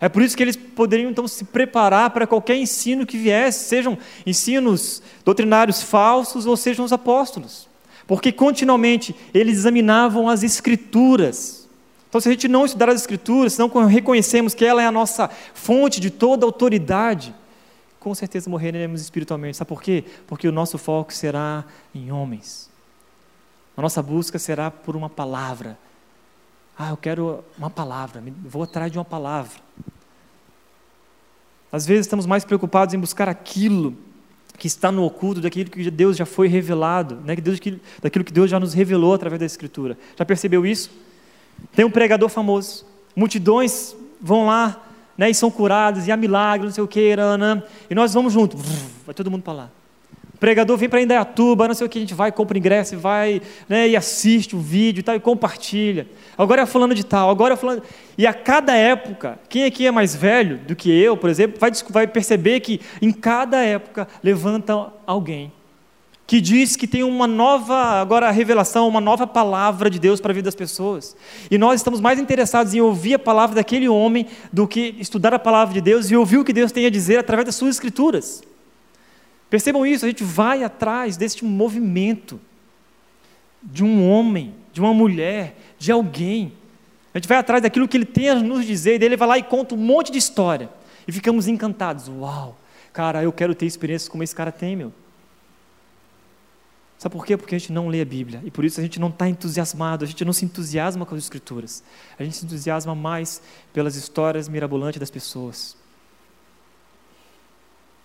Speaker 1: É por isso que eles poderiam então se preparar para qualquer ensino que viesse, sejam ensinos doutrinários falsos ou sejam os apóstolos, porque continuamente eles examinavam as Escrituras. Então, se a gente não estudar as Escrituras, se não reconhecemos que ela é a nossa fonte de toda autoridade, com certeza morreremos espiritualmente. Sabe por quê? Porque o nosso foco será em homens. A nossa busca será por uma palavra, ah, eu quero uma palavra, vou atrás de uma palavra. Às vezes estamos mais preocupados em buscar aquilo que está no oculto daquilo que Deus já foi revelado, né? daquilo que Deus já nos revelou através da Escritura. Já percebeu isso? Tem um pregador famoso, multidões vão lá né, e são curados, e há milagres, não sei o que, e nós vamos junto, vai todo mundo para lá. Pregador vem para Indaiatuba, não sei o que, a gente vai, compra ingresso, vai né, e assiste o vídeo e tal, e compartilha. Agora é falando de tal, agora é falando. E a cada época, quem aqui é mais velho do que eu, por exemplo, vai, vai perceber que em cada época levanta alguém que diz que tem uma nova, agora revelação, uma nova palavra de Deus para a vida das pessoas. E nós estamos mais interessados em ouvir a palavra daquele homem do que estudar a palavra de Deus e ouvir o que Deus tem a dizer através das suas escrituras. Percebam isso, a gente vai atrás deste movimento de um homem, de uma mulher, de alguém. A gente vai atrás daquilo que ele tem a nos dizer, e daí ele vai lá e conta um monte de história. E ficamos encantados. Uau, cara, eu quero ter experiências como esse cara tem, meu. Sabe por quê? Porque a gente não lê a Bíblia. E por isso a gente não está entusiasmado, a gente não se entusiasma com as Escrituras. A gente se entusiasma mais pelas histórias mirabolantes das pessoas.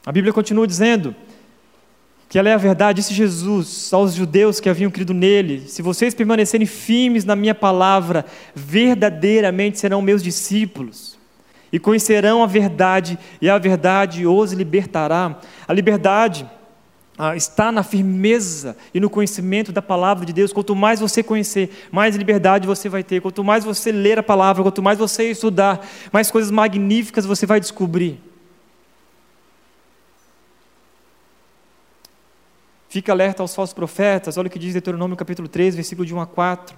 Speaker 1: A Bíblia continua dizendo que ela é a verdade, disse Jesus aos judeus que haviam crido nele: Se vocês permanecerem firmes na minha palavra, verdadeiramente serão meus discípulos e conhecerão a verdade, e a verdade os libertará. A liberdade ah, está na firmeza e no conhecimento da palavra de Deus. Quanto mais você conhecer, mais liberdade você vai ter. Quanto mais você ler a palavra, quanto mais você estudar, mais coisas magníficas você vai descobrir. Fica alerta aos falsos profetas, olha o que diz Deuteronômio capítulo 3, versículo de 1 a 4.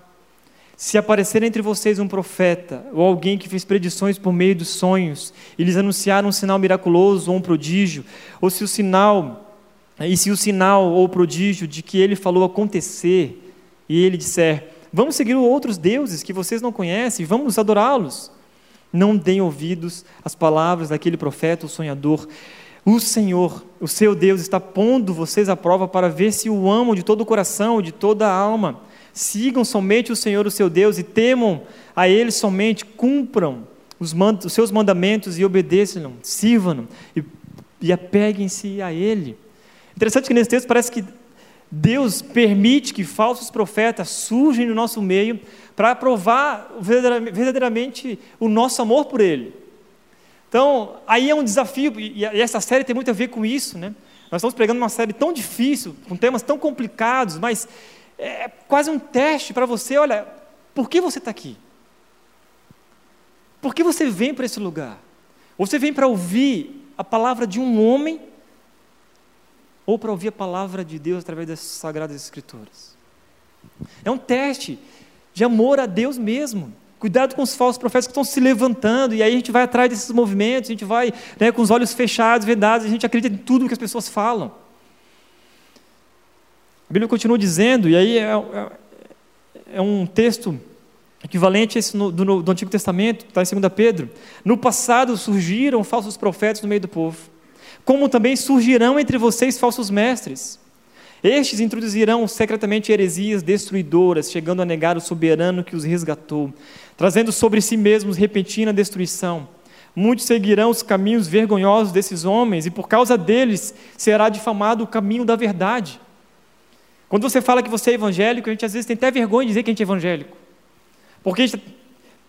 Speaker 1: Se aparecer entre vocês um profeta ou alguém que fez predições por meio dos sonhos e lhes anunciar um sinal miraculoso ou um prodígio, ou se o sinal e se o sinal ou o prodígio de que ele falou acontecer e ele disser: "Vamos seguir outros deuses que vocês não conhecem, vamos adorá-los", não deem ouvidos às palavras daquele profeta ou sonhador. O Senhor, o seu Deus, está pondo vocês à prova para ver se o amam de todo o coração, de toda a alma. Sigam somente o Senhor, o seu Deus, e temam a Ele somente, cumpram os, os seus mandamentos e obedeçam, sirvam e, e apeguem-se a Ele. Interessante que nesse texto parece que Deus permite que falsos profetas surjam no nosso meio para provar verdadeiramente o nosso amor por Ele. Então, aí é um desafio, e essa série tem muito a ver com isso, né? Nós estamos pregando uma série tão difícil, com temas tão complicados, mas é quase um teste para você, olha, por que você está aqui? Por que você vem para esse lugar? Você vem para ouvir a palavra de um homem ou para ouvir a palavra de Deus através das Sagradas Escrituras? É um teste de amor a Deus mesmo. Cuidado com os falsos profetas que estão se levantando, e aí a gente vai atrás desses movimentos, a gente vai né, com os olhos fechados, vedados, a gente acredita em tudo que as pessoas falam. A Bíblia continua dizendo, e aí é, é, é um texto equivalente a esse no, do, do Antigo Testamento, está em 2 Pedro. No passado surgiram falsos profetas no meio do povo, como também surgirão entre vocês falsos mestres estes introduzirão secretamente heresias destruidoras, chegando a negar o soberano que os resgatou, trazendo sobre si mesmos repentina destruição. Muitos seguirão os caminhos vergonhosos desses homens, e por causa deles será difamado o caminho da verdade. Quando você fala que você é evangélico, a gente às vezes tem até vergonha de dizer que a gente é evangélico. Porque gente,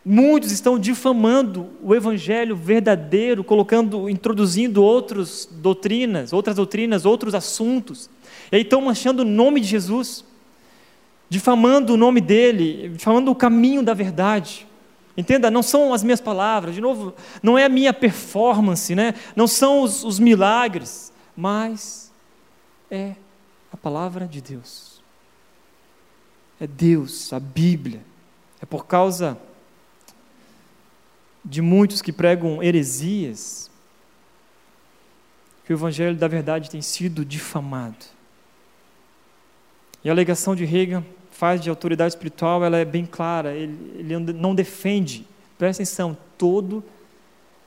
Speaker 1: muitos estão difamando o evangelho verdadeiro, colocando, introduzindo outras doutrinas, outras doutrinas, outros assuntos. E aí estão manchando o nome de Jesus, difamando o nome dele, difamando o caminho da verdade. Entenda, não são as minhas palavras, de novo, não é a minha performance, né? não são os, os milagres, mas é a palavra de Deus. É Deus, a Bíblia. É por causa de muitos que pregam heresias que o Evangelho da verdade tem sido difamado. E a alegação de Reagan faz de autoridade espiritual, ela é bem clara, ele, ele não defende, presta atenção, todo,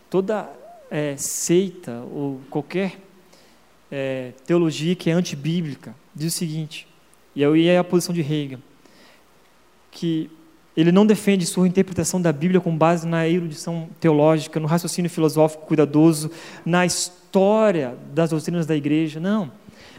Speaker 1: toda é, seita ou qualquer é, teologia que é antibíblica diz o seguinte, e aí é a posição de Reagan, que ele não defende sua interpretação da Bíblia com base na erudição teológica, no raciocínio filosófico cuidadoso, na história das doutrinas da igreja, não.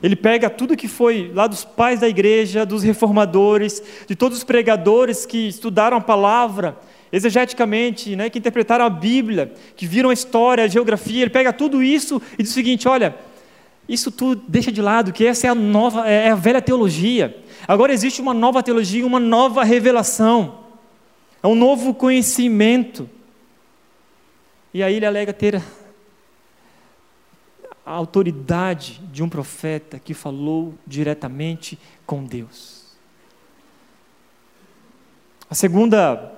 Speaker 1: Ele pega tudo que foi lá dos pais da igreja, dos reformadores, de todos os pregadores que estudaram a palavra exegeticamente, né, que interpretaram a Bíblia, que viram a história, a geografia. Ele pega tudo isso e diz o seguinte: olha, isso tudo deixa de lado, que essa é a nova, é a velha teologia. Agora existe uma nova teologia, uma nova revelação, é um novo conhecimento. E aí ele alega ter a autoridade de um profeta que falou diretamente com Deus. A segunda,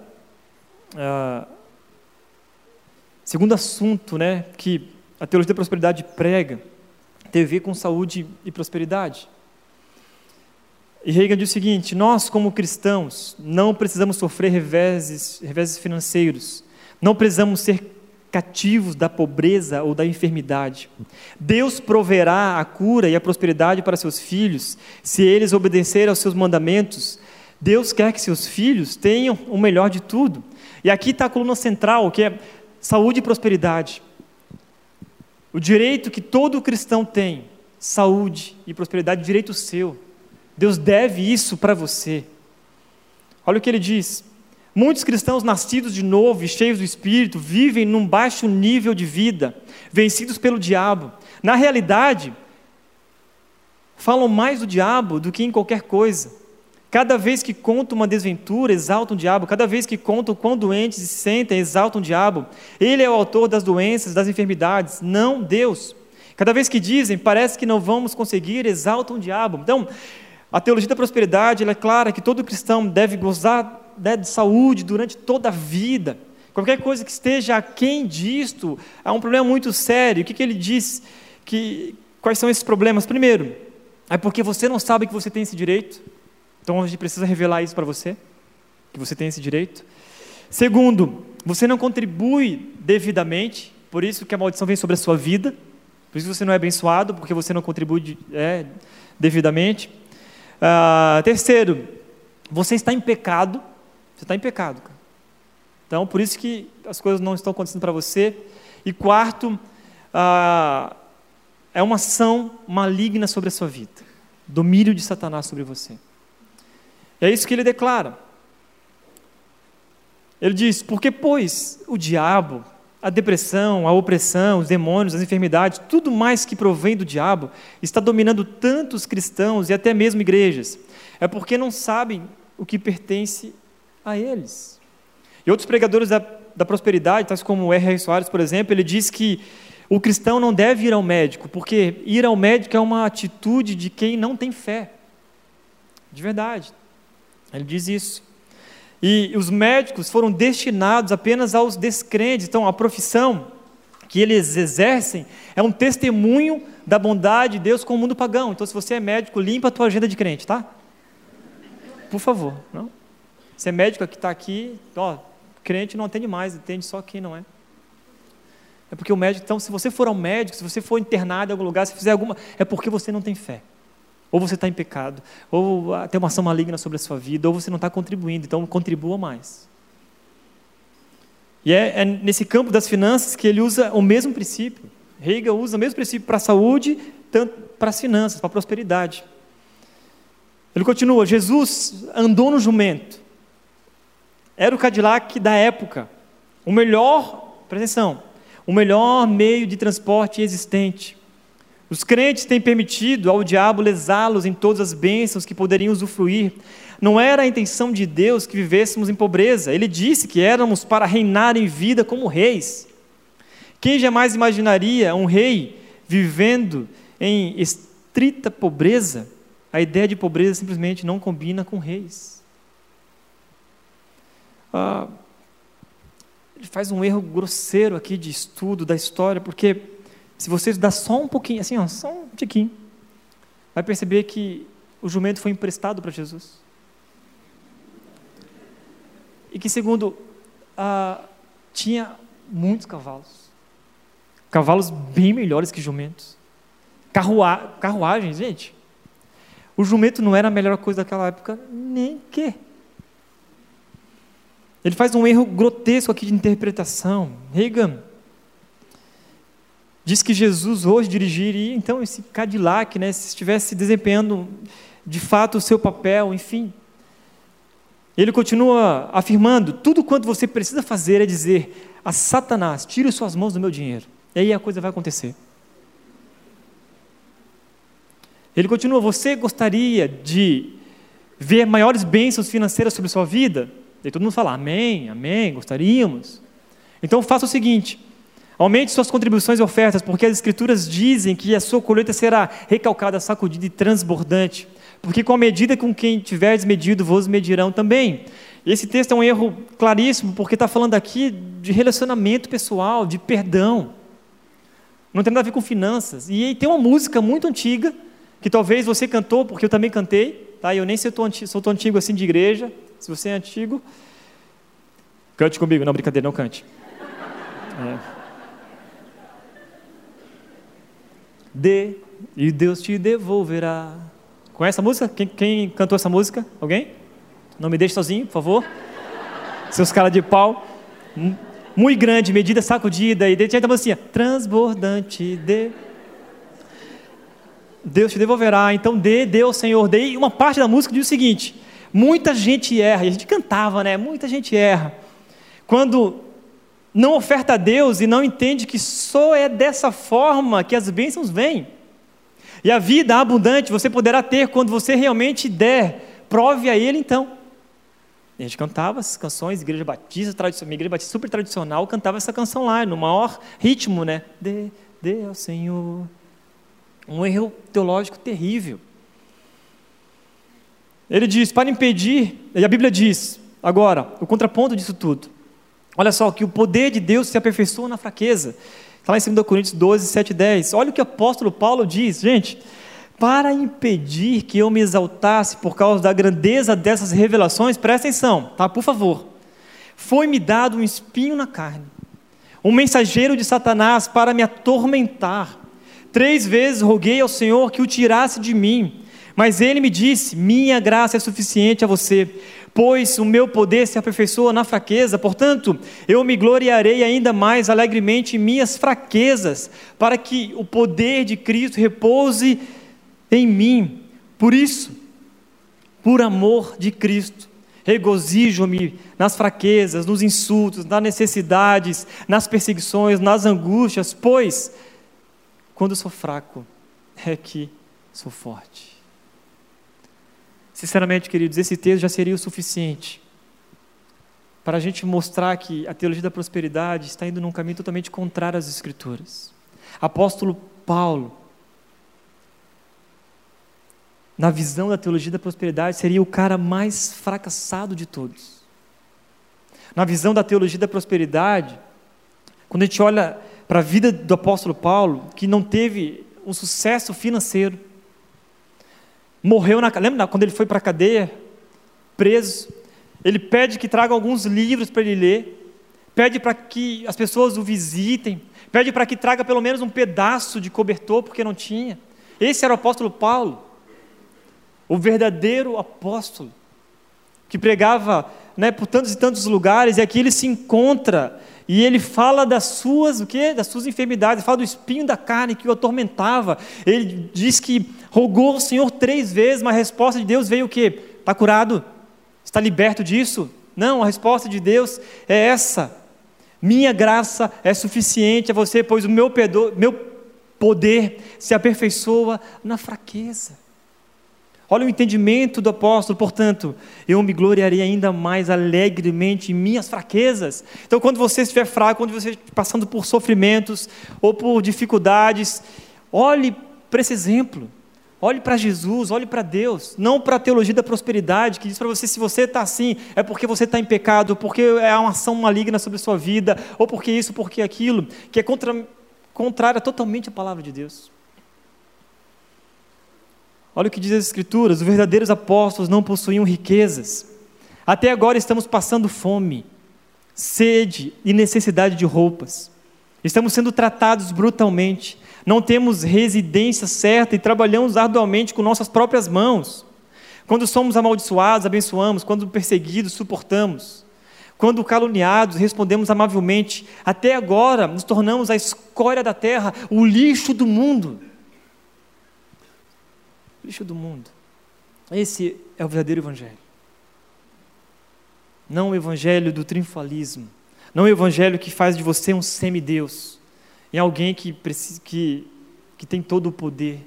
Speaker 1: uh, segundo assunto, né, que a teologia da prosperidade prega, tem a ver com saúde e prosperidade. E Reagan diz o seguinte: nós, como cristãos, não precisamos sofrer reveses, reveses financeiros, não precisamos ser cativos da pobreza ou da enfermidade. Deus proverá a cura e a prosperidade para seus filhos se eles obedecerem aos seus mandamentos. Deus quer que seus filhos tenham o melhor de tudo. E aqui está a coluna central, que é saúde e prosperidade. O direito que todo cristão tem, saúde e prosperidade, direito seu. Deus deve isso para você. Olha o que ele diz: Muitos cristãos nascidos de novo e cheios do Espírito vivem num baixo nível de vida, vencidos pelo diabo. Na realidade, falam mais do diabo do que em qualquer coisa. Cada vez que contam uma desventura, exaltam o diabo. Cada vez que contam quão doentes se sentem, exaltam o diabo. Ele é o autor das doenças, das enfermidades, não Deus. Cada vez que dizem, parece que não vamos conseguir, exaltam o diabo. Então, a teologia da prosperidade é clara que todo cristão deve gozar né, de saúde durante toda a vida. Qualquer coisa que esteja aquém disto é um problema muito sério. O que, que ele diz? Que, quais são esses problemas? Primeiro, é porque você não sabe que você tem esse direito. Então a gente precisa revelar isso para você, que você tem esse direito. Segundo, você não contribui devidamente, por isso que a maldição vem sobre a sua vida. Por isso você não é abençoado, porque você não contribui é, devidamente. Ah, terceiro, você está em pecado. Você está em pecado. Cara. Então, por isso que as coisas não estão acontecendo para você. E quarto, ah, é uma ação maligna sobre a sua vida. Domínio de Satanás sobre você. É isso que ele declara. Ele diz: Porque, pois, o diabo, a depressão, a opressão, os demônios, as enfermidades, tudo mais que provém do diabo, está dominando tantos cristãos e até mesmo igrejas. É porque não sabem o que pertence a eles. E outros pregadores da, da prosperidade, tais como o R.R. Soares, por exemplo, ele diz que o cristão não deve ir ao médico, porque ir ao médico é uma atitude de quem não tem fé. De verdade. Ele diz isso. E os médicos foram destinados apenas aos descrentes. Então, a profissão que eles exercem é um testemunho da bondade de Deus com o mundo pagão. Então, se você é médico, limpa a tua agenda de crente, tá? Por favor, não? Se é médico que está aqui, ó, crente não atende mais, atende só quem não é. É porque o médico, então, se você for ao médico, se você for internado em algum lugar, se fizer alguma, é porque você não tem fé. Ou você está em pecado, ou tem uma ação maligna sobre a sua vida, ou você não está contribuindo, então contribua mais. E é, é, nesse campo das finanças que ele usa o mesmo princípio. Hegel usa o mesmo princípio para a saúde, tanto para as finanças, para a prosperidade. Ele continua: Jesus andou no jumento. Era o Cadillac da época. O melhor, presta atenção, o melhor meio de transporte existente. Os crentes têm permitido ao diabo lesá-los em todas as bênçãos que poderiam usufruir. Não era a intenção de Deus que vivêssemos em pobreza. Ele disse que éramos para reinar em vida como reis. Quem jamais imaginaria um rei vivendo em estrita pobreza? A ideia de pobreza simplesmente não combina com reis. Ah, ele faz um erro grosseiro aqui de estudo da história, porque se você dá só um pouquinho, assim, ó, só um tiquinho, vai perceber que o jumento foi emprestado para Jesus. E que, segundo, ah, tinha muitos cavalos. Cavalos bem melhores que jumentos. Carruagem, carruagens, gente. O jumento não era a melhor coisa daquela época, nem que. Ele faz um erro grotesco aqui de interpretação. Reagan Diz que Jesus hoje dirigiria então esse Cadillac, né, se estivesse desempenhando de fato o seu papel, enfim. Ele continua afirmando: tudo quanto você precisa fazer é dizer a Satanás: tire suas mãos do meu dinheiro. E aí a coisa vai acontecer. Ele continua: você gostaria de ver maiores bênçãos financeiras sobre sua vida? E todo mundo fala: Amém, Amém, gostaríamos. Então faça o seguinte Aumente suas contribuições e ofertas, porque as Escrituras dizem que a sua colheita será recalcada, sacudida e transbordante. Porque com a medida com quem tiveres medido, vos medirão também. Esse texto é um erro claríssimo, porque está falando aqui de relacionamento pessoal, de perdão. Não tem nada a ver com finanças. E tem uma música muito antiga, que talvez você cantou, porque eu também cantei. Tá? Eu nem sou tão antigo assim de igreja. Se você é antigo, cante comigo. Não, brincadeira, não cante. É. Dê e Deus te devolverá. Conhece a música? Quem, quem cantou essa música? Alguém? Não me deixe sozinho, por favor. Seus caras de pau. Muito grande, medida sacudida. E tinha a assim: transbordante de. Deus te devolverá. Então dê, dê ao Senhor. Dê. E uma parte da música diz o seguinte: muita gente erra. E a gente cantava, né? Muita gente erra. Quando não oferta a Deus e não entende que só é dessa forma que as bênçãos vêm. E a vida abundante você poderá ter quando você realmente der. Prove a Ele então. E a gente cantava essas canções, igreja batista, tradicional, igreja batista super tradicional, cantava essa canção lá, no maior ritmo, né? Dê, dê ao Senhor, Um erro teológico terrível. Ele diz: para impedir, e a Bíblia diz, agora, o contraponto disso tudo. Olha só, que o poder de Deus se aperfeiçoa na fraqueza. Está lá em 2 Coríntios 12, 7 e 10. Olha o que o apóstolo Paulo diz, gente. Para impedir que eu me exaltasse por causa da grandeza dessas revelações, presta atenção, tá? Por favor. Foi-me dado um espinho na carne, um mensageiro de Satanás para me atormentar. Três vezes roguei ao Senhor que o tirasse de mim, mas ele me disse: Minha graça é suficiente a você, pois o meu poder se aperfeiçoa na fraqueza. Portanto, eu me gloriarei ainda mais alegremente em minhas fraquezas, para que o poder de Cristo repouse em mim. Por isso, por amor de Cristo, regozijo-me nas fraquezas, nos insultos, nas necessidades, nas perseguições, nas angústias, pois quando sou fraco é que sou forte. Sinceramente, queridos, esse texto já seria o suficiente para a gente mostrar que a teologia da prosperidade está indo num caminho totalmente contrário às Escrituras. Apóstolo Paulo, na visão da teologia da prosperidade, seria o cara mais fracassado de todos. Na visão da teologia da prosperidade, quando a gente olha para a vida do apóstolo Paulo, que não teve um sucesso financeiro, morreu na lembra quando ele foi para a cadeia, preso, ele pede que traga alguns livros para ele ler, pede para que as pessoas o visitem, pede para que traga pelo menos um pedaço de cobertor, porque não tinha. Esse era o apóstolo Paulo o verdadeiro apóstolo, que pregava né, por tantos e tantos lugares, e aqui ele se encontra e ele fala das suas, o quê? Das suas enfermidades, fala do espinho da carne que o atormentava. Ele diz que rogou ao Senhor três vezes, mas a resposta de Deus veio o quê? Está curado? Está liberto disso? Não, a resposta de Deus é essa. Minha graça é suficiente a você, pois o meu, pedor, meu poder se aperfeiçoa na fraqueza. Olha o entendimento do apóstolo, portanto, eu me gloriarei ainda mais alegremente em minhas fraquezas. Então, quando você estiver fraco, quando você estiver passando por sofrimentos ou por dificuldades, olhe para esse exemplo. Olhe para Jesus, olhe para Deus, não para a teologia da prosperidade, que diz para você: se você está assim, é porque você está em pecado, porque é uma ação maligna sobre a sua vida, ou porque isso, porque aquilo, que é contra, contrária totalmente à palavra de Deus. Olha o que diz as Escrituras: os verdadeiros apóstolos não possuíam riquezas. Até agora estamos passando fome, sede e necessidade de roupas. Estamos sendo tratados brutalmente. Não temos residência certa e trabalhamos arduamente com nossas próprias mãos. Quando somos amaldiçoados, abençoamos. Quando perseguidos, suportamos. Quando caluniados, respondemos amavelmente. Até agora, nos tornamos a escória da terra, o lixo do mundo lixo do mundo. Esse é o verdadeiro evangelho. Não o evangelho do triunfalismo. Não o evangelho que faz de você um semideus. E alguém que, que, que tem todo o poder.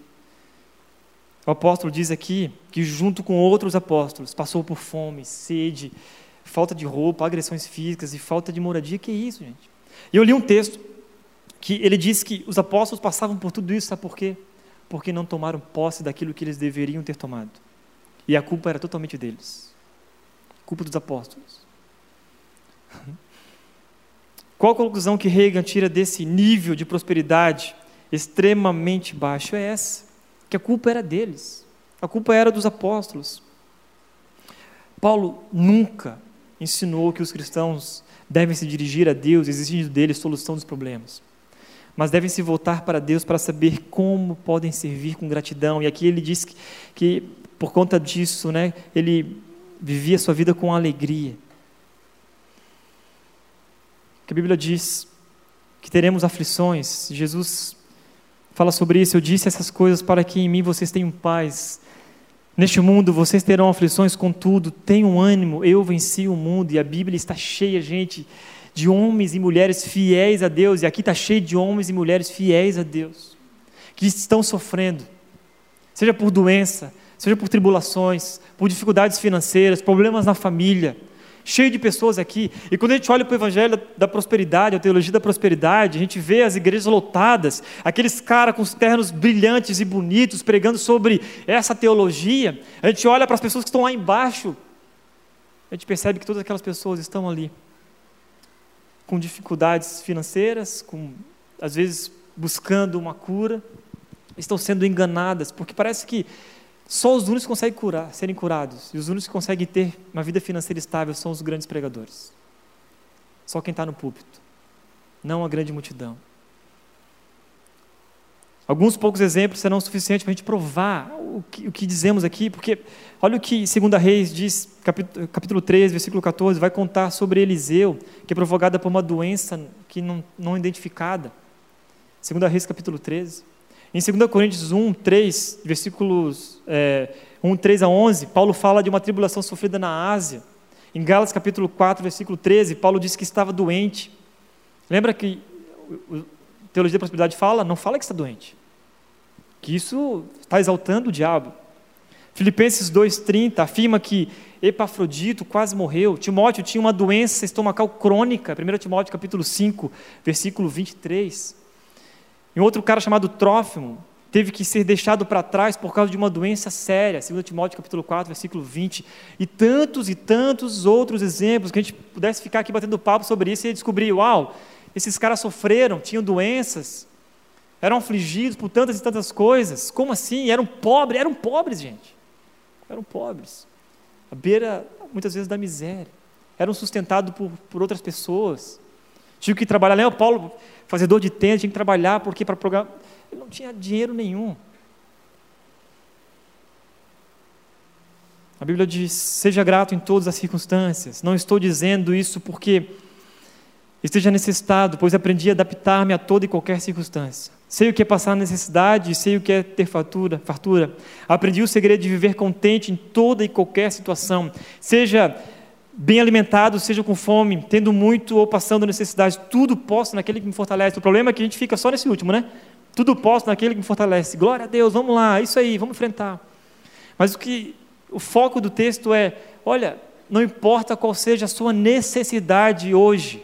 Speaker 1: O apóstolo diz aqui que, junto com outros apóstolos, passou por fome, sede, falta de roupa, agressões físicas e falta de moradia. Que é isso, gente? E eu li um texto que ele diz que os apóstolos passavam por tudo isso, sabe por quê? porque não tomaram posse daquilo que eles deveriam ter tomado. E a culpa era totalmente deles. Culpa dos apóstolos. Qual a conclusão que Reagan tira desse nível de prosperidade extremamente baixo? É essa: que a culpa era deles, a culpa era dos apóstolos. Paulo nunca ensinou que os cristãos devem se dirigir a Deus, exigindo dele solução dos problemas mas devem se voltar para Deus para saber como podem servir com gratidão. E aqui ele diz que, que por conta disso, né, ele vivia sua vida com alegria. Que a Bíblia diz que teremos aflições. Jesus fala sobre isso. Eu disse essas coisas para que em mim vocês tenham paz. Neste mundo vocês terão aflições, contudo, tenham ânimo, eu venci o mundo. E a Bíblia está cheia, gente, de homens e mulheres fiéis a Deus, e aqui está cheio de homens e mulheres fiéis a Deus, que estão sofrendo, seja por doença, seja por tribulações, por dificuldades financeiras, problemas na família, cheio de pessoas aqui. E quando a gente olha para o Evangelho da prosperidade, a teologia da prosperidade, a gente vê as igrejas lotadas, aqueles caras com os ternos brilhantes e bonitos pregando sobre essa teologia. A gente olha para as pessoas que estão lá embaixo, a gente percebe que todas aquelas pessoas estão ali com dificuldades financeiras, com às vezes buscando uma cura, estão sendo enganadas, porque parece que só os únicos que conseguem curar, serem curados, e os únicos que conseguem ter uma vida financeira estável são os grandes pregadores. Só quem está no púlpito, não a grande multidão. Alguns poucos exemplos serão suficientes para a gente provar o que, o que, dizemos aqui, porque olha o que 2 Reis diz, capítulo, capítulo 3, versículo 14, vai contar sobre Eliseu, que é provocada por uma doença que não, não identificada. 2 Reis, capítulo 13. Em 2 Coríntios 1, 3, versículos é, 1, 3 a 11, Paulo fala de uma tribulação sofrida na Ásia. Em Gálatas capítulo 4, versículo 13, Paulo diz que estava doente. Lembra que a Teologia da Prosperidade fala? Não fala que está doente. Que isso está exaltando o diabo. Filipenses 2,30 afirma que Epafrodito quase morreu. Timóteo tinha uma doença estomacal crônica. 1 Timóteo capítulo 5, versículo 23. E um outro cara chamado Trófimo teve que ser deixado para trás por causa de uma doença séria, 2 Timóteo capítulo 4, versículo 20. E tantos e tantos outros exemplos que a gente pudesse ficar aqui batendo papo sobre isso e descobrir, uau, esses caras sofreram, tinham doenças, eram afligidos por tantas e tantas coisas. Como assim? Eram pobres, eram pobres, gente. Eram pobres. À beira, muitas vezes, da miséria. Eram sustentados por, por outras pessoas. Tinha que trabalhar. Lembra Paulo fazedor de tenda, tinha que trabalhar, porque para programar. Ele não tinha dinheiro nenhum. A Bíblia diz: seja grato em todas as circunstâncias. Não estou dizendo isso porque esteja necessitado, pois aprendi a adaptar-me a toda e qualquer circunstância. Sei o que é passar necessidade, sei o que é ter fartura, fartura. Aprendi o segredo de viver contente em toda e qualquer situação, seja bem alimentado, seja com fome, tendo muito ou passando necessidade, tudo posso naquele que me fortalece. O problema é que a gente fica só nesse último, né? Tudo posso naquele que me fortalece. Glória a Deus, vamos lá, isso aí, vamos enfrentar. Mas o que o foco do texto é, olha, não importa qual seja a sua necessidade hoje,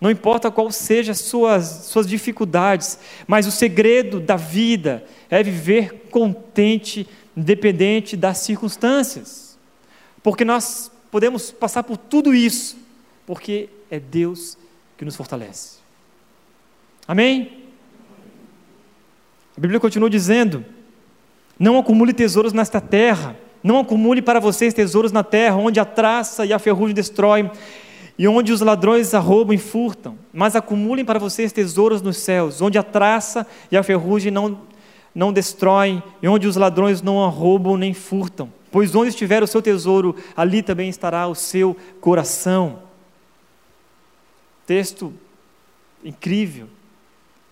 Speaker 1: não importa qual seja as suas, suas dificuldades, mas o segredo da vida é viver contente, independente das circunstâncias. Porque nós podemos passar por tudo isso, porque é Deus que nos fortalece. Amém? A Bíblia continua dizendo: Não acumule tesouros nesta terra, não acumule para vocês tesouros na terra, onde a traça e a ferrugem destroem, e onde os ladrões arrombam e furtam, mas acumulem para vocês tesouros nos céus, onde a traça e a ferrugem não, não destroem, e onde os ladrões não arrombam nem furtam pois onde estiver o seu tesouro, ali também estará o seu coração. Texto incrível,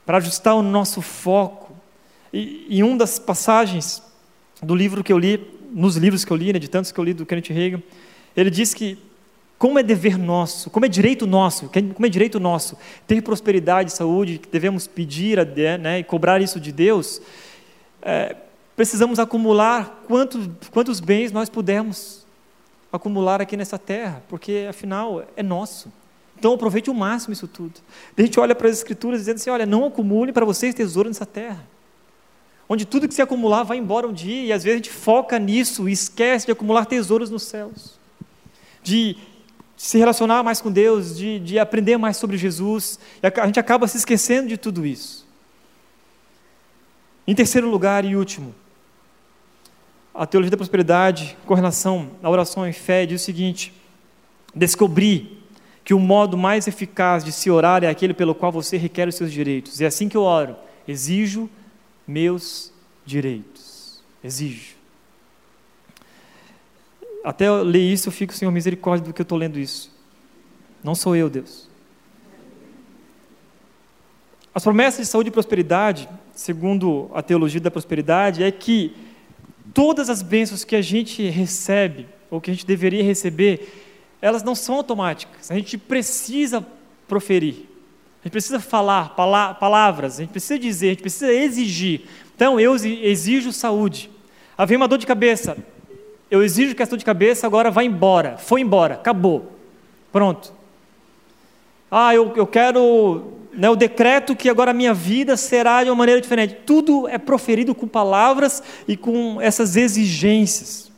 Speaker 1: para ajustar o nosso foco. E, em uma das passagens do livro que eu li, nos livros que eu li, né, de tantos que eu li do Kenneth Reagan, ele diz que como é dever nosso, como é direito nosso, como é direito nosso ter prosperidade e saúde, que devemos pedir a, né, e cobrar isso de Deus, é, precisamos acumular quantos, quantos bens nós pudermos acumular aqui nessa terra, porque afinal é nosso. Então aproveite o máximo isso tudo. A gente olha para as escrituras dizendo assim: olha, não acumule para vocês tesouro nessa terra. Onde tudo que se acumular vai embora um dia, e às vezes a gente foca nisso e esquece de acumular tesouros nos céus. De se relacionar mais com Deus, de, de aprender mais sobre Jesus. A gente acaba se esquecendo de tudo isso. Em terceiro lugar e último, a teologia da prosperidade, com relação à oração em fé, diz o seguinte: descobri que o modo mais eficaz de se orar é aquele pelo qual você requer os seus direitos. É assim que eu oro: exijo meus direitos. Exijo. Até eu ler isso, eu fico, Senhor, misericórdia do que eu estou lendo isso. Não sou eu, Deus. As promessas de saúde e prosperidade, segundo a teologia da prosperidade, é que todas as bênçãos que a gente recebe, ou que a gente deveria receber, elas não são automáticas. A gente precisa proferir. A gente precisa falar palavras, a gente precisa dizer, a gente precisa exigir. Então, eu exijo saúde. Havia uma dor de cabeça, eu exijo que essa dor de cabeça agora vá embora. Foi embora, acabou. Pronto. Ah, eu, eu quero né, o decreto que agora a minha vida será de uma maneira diferente. Tudo é proferido com palavras e com essas exigências.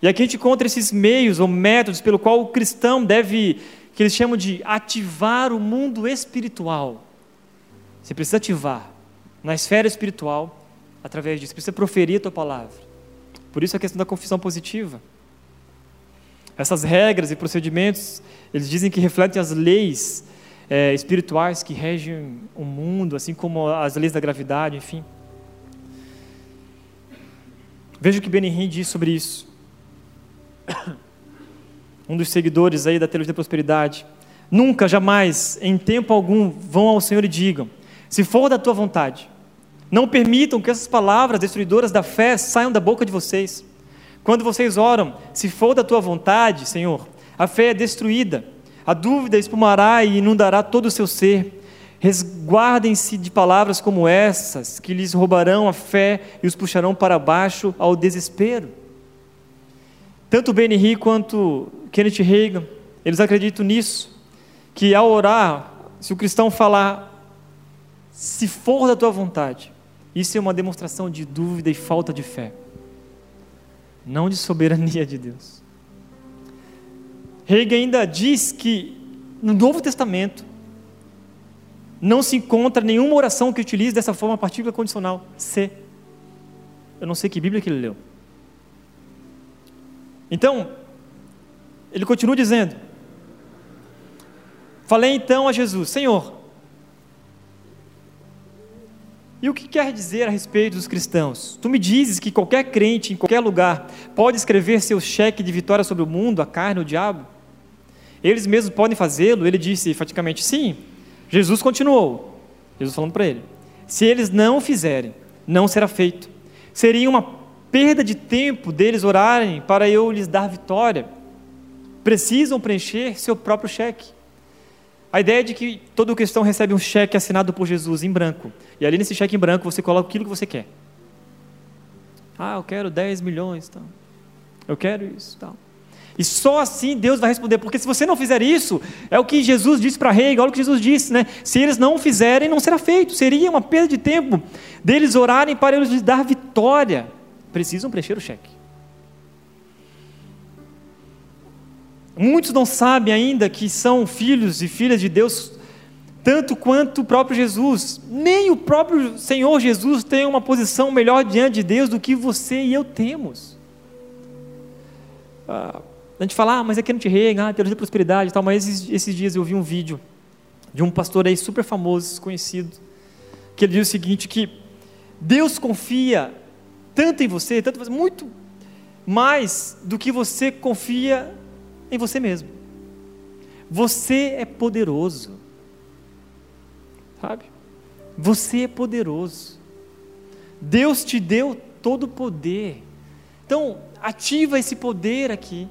Speaker 1: E aqui a gente encontra esses meios ou métodos pelo qual o cristão deve, que eles chamam de ativar o mundo espiritual. Você precisa ativar na esfera espiritual através disso, você precisa proferir a tua palavra. Por isso a questão da confissão positiva. Essas regras e procedimentos, eles dizem que refletem as leis é, espirituais que regem o mundo, assim como as leis da gravidade, enfim. Veja o que Benihim diz sobre isso. Um dos seguidores aí da teologia da prosperidade. Nunca, jamais, em tempo algum, vão ao Senhor e digam: se for da tua vontade, não permitam que essas palavras destruidoras da fé saiam da boca de vocês. Quando vocês oram, se for da tua vontade, Senhor, a fé é destruída a dúvida espumará e inundará todo o seu ser. Resguardem-se de palavras como essas, que lhes roubarão a fé e os puxarão para baixo ao desespero. Tanto Benny quanto Kenneth Reagan, eles acreditam nisso, que ao orar, se o cristão falar, se for da tua vontade, isso é uma demonstração de dúvida e falta de fé, não de soberania de Deus. Hegel ainda diz que no Novo Testamento não se encontra nenhuma oração que utilize dessa forma a partícula condicional, se. Eu não sei que Bíblia que ele leu. Então, ele continua dizendo: Falei então a Jesus, Senhor, e o que quer dizer a respeito dos cristãos? Tu me dizes que qualquer crente, em qualquer lugar, pode escrever seu cheque de vitória sobre o mundo, a carne, o diabo? Eles mesmos podem fazê-lo? Ele disse enfaticamente sim. Jesus continuou. Jesus falando para ele: Se eles não fizerem, não será feito. Seria uma perda de tempo deles orarem para eu lhes dar vitória. Precisam preencher seu próprio cheque. A ideia é de que todo cristão recebe um cheque assinado por Jesus em branco. E ali nesse cheque em branco você coloca aquilo que você quer. Ah, eu quero 10 milhões, tal. Eu quero isso, tal. E só assim Deus vai responder, porque se você não fizer isso, é o que Jesus disse para rei, olha o que Jesus disse, né? Se eles não fizerem, não será feito. Seria uma perda de tempo deles orarem para eles lhes dar vitória. Precisam preencher o cheque. Muitos não sabem ainda que são filhos e filhas de Deus, tanto quanto o próprio Jesus. Nem o próprio Senhor Jesus tem uma posição melhor diante de Deus do que você e eu temos. Ah, a gente fala, ah, mas não te rega, ah, teologia da prosperidade e tal, mas esses, esses dias eu vi um vídeo de um pastor aí super famoso, conhecido, que ele diz o seguinte, que Deus confia tanto em você, tanto muito mais do que você confia em você mesmo. Você é poderoso. Sabe? Você é poderoso. Deus te deu todo o poder. Então, ativa esse poder aqui,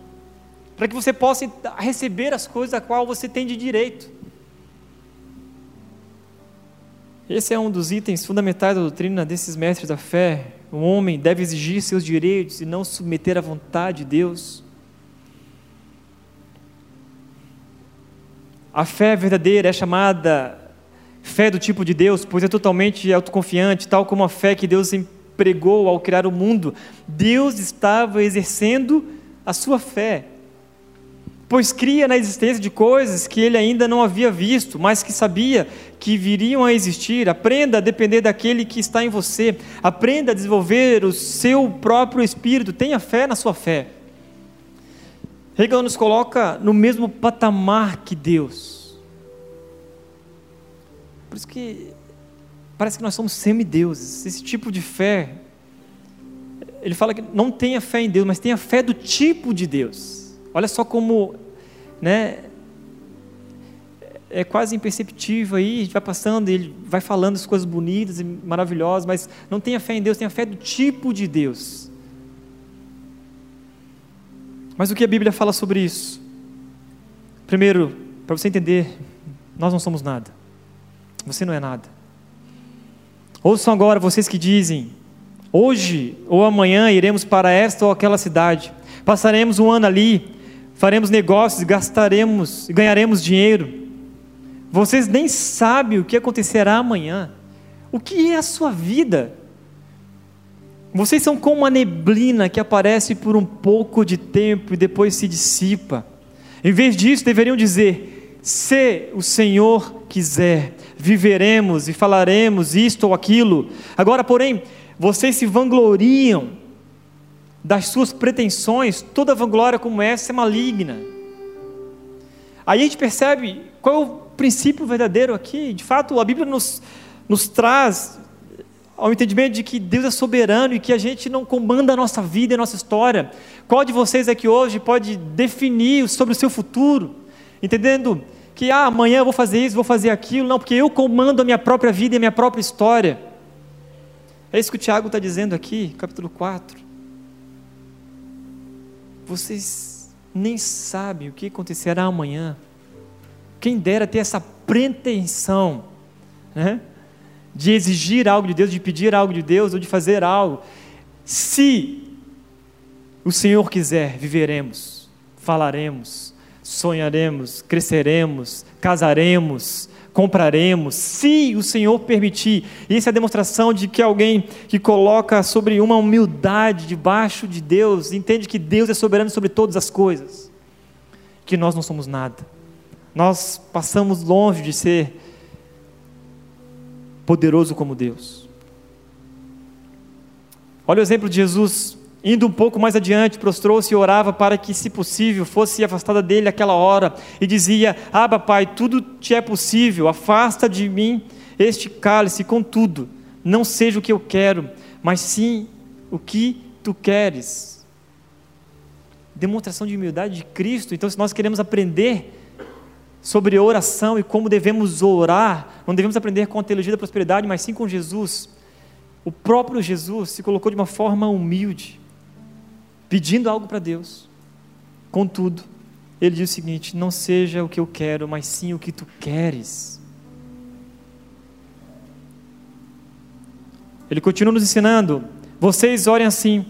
Speaker 1: para que você possa receber as coisas a qual você tem de direito. Esse é um dos itens fundamentais da doutrina desses mestres da fé. O homem deve exigir seus direitos e não submeter à vontade de Deus. A fé verdadeira é chamada fé do tipo de Deus, pois é totalmente autoconfiante, tal como a fé que Deus empregou ao criar o mundo. Deus estava exercendo a sua fé, pois cria na existência de coisas que ele ainda não havia visto, mas que sabia que viriam a existir. Aprenda a depender daquele que está em você, aprenda a desenvolver o seu próprio espírito, tenha fé na sua fé. Hegel nos coloca no mesmo patamar que Deus. Por isso que parece que nós somos semideuses. Esse tipo de fé, ele fala que não tenha fé em Deus, mas tenha fé do tipo de Deus. Olha só como, né, é quase imperceptível aí, a gente vai passando, ele vai falando as coisas bonitas e maravilhosas, mas não tenha fé em Deus, tenha fé do tipo de Deus. Mas o que a Bíblia fala sobre isso? Primeiro, para você entender, nós não somos nada. Você não é nada. Ouçam agora vocês que dizem: Hoje ou amanhã iremos para esta ou aquela cidade, passaremos um ano ali, faremos negócios, gastaremos e ganharemos dinheiro. Vocês nem sabem o que acontecerá amanhã. O que é a sua vida? Vocês são como uma neblina que aparece por um pouco de tempo e depois se dissipa. Em vez disso, deveriam dizer: se o Senhor quiser, viveremos e falaremos isto ou aquilo. Agora, porém, vocês se vangloriam das suas pretensões, toda vanglória como essa é maligna. Aí a gente percebe qual é o princípio verdadeiro aqui. De fato, a Bíblia nos, nos traz ao entendimento de que Deus é soberano e que a gente não comanda a nossa vida e a nossa história. Qual de vocês aqui hoje pode definir sobre o seu futuro, entendendo que ah, amanhã eu vou fazer isso, vou fazer aquilo? Não, porque eu comando a minha própria vida e a minha própria história. É isso que o Tiago está dizendo aqui, capítulo 4. Vocês nem sabem o que acontecerá amanhã. Quem dera ter essa pretensão, né? de exigir algo de Deus, de pedir algo de Deus ou de fazer algo. Se o Senhor quiser, viveremos, falaremos, sonharemos, cresceremos, casaremos, compraremos, se o Senhor permitir. Isso é a demonstração de que alguém que coloca sobre uma humildade debaixo de Deus, entende que Deus é soberano sobre todas as coisas, que nós não somos nada. Nós passamos longe de ser poderoso como Deus. Olha o exemplo de Jesus, indo um pouco mais adiante, prostrou-se e orava para que, se possível, fosse afastada dele aquela hora, e dizia: Aba, Pai, tudo te é possível, afasta de mim este cálice, contudo, não seja o que eu quero, mas sim o que tu queres. Demonstração de humildade de Cristo. Então, se nós queremos aprender sobre oração e como devemos orar, não devemos aprender com a teologia da prosperidade, mas sim com Jesus. O próprio Jesus se colocou de uma forma humilde, pedindo algo para Deus. Contudo, ele diz o seguinte: não seja o que eu quero, mas sim o que tu queres. Ele continua nos ensinando: vocês orem assim.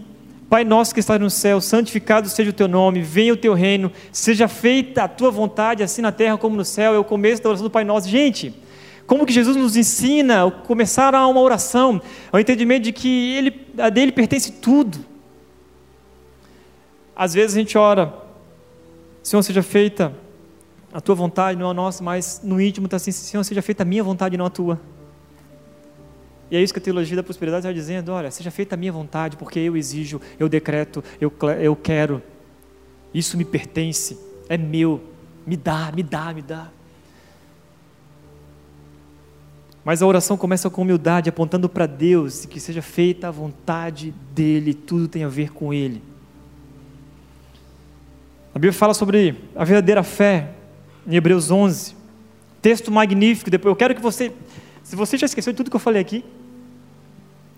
Speaker 1: Pai nosso que estás no céu, santificado seja o teu nome, venha o teu reino, seja feita a tua vontade, assim na terra como no céu. É o começo da oração do Pai Nosso. Gente, como que Jesus nos ensina a começar a uma oração, ao entendimento de que ele, a dele pertence tudo. Às vezes a gente ora, Senhor, seja feita a tua vontade, não a nossa, mas no íntimo está assim, Senhor, seja feita a minha vontade, não a tua. E é isso que a teologia da prosperidade está dizendo: olha, seja feita a minha vontade, porque eu exijo, eu decreto, eu, eu quero, isso me pertence, é meu, me dá, me dá, me dá. Mas a oração começa com humildade, apontando para Deus, e que seja feita a vontade dEle, tudo tem a ver com Ele. A Bíblia fala sobre a verdadeira fé, em Hebreus 11, texto magnífico. Depois eu quero que você, se você já esqueceu de tudo que eu falei aqui,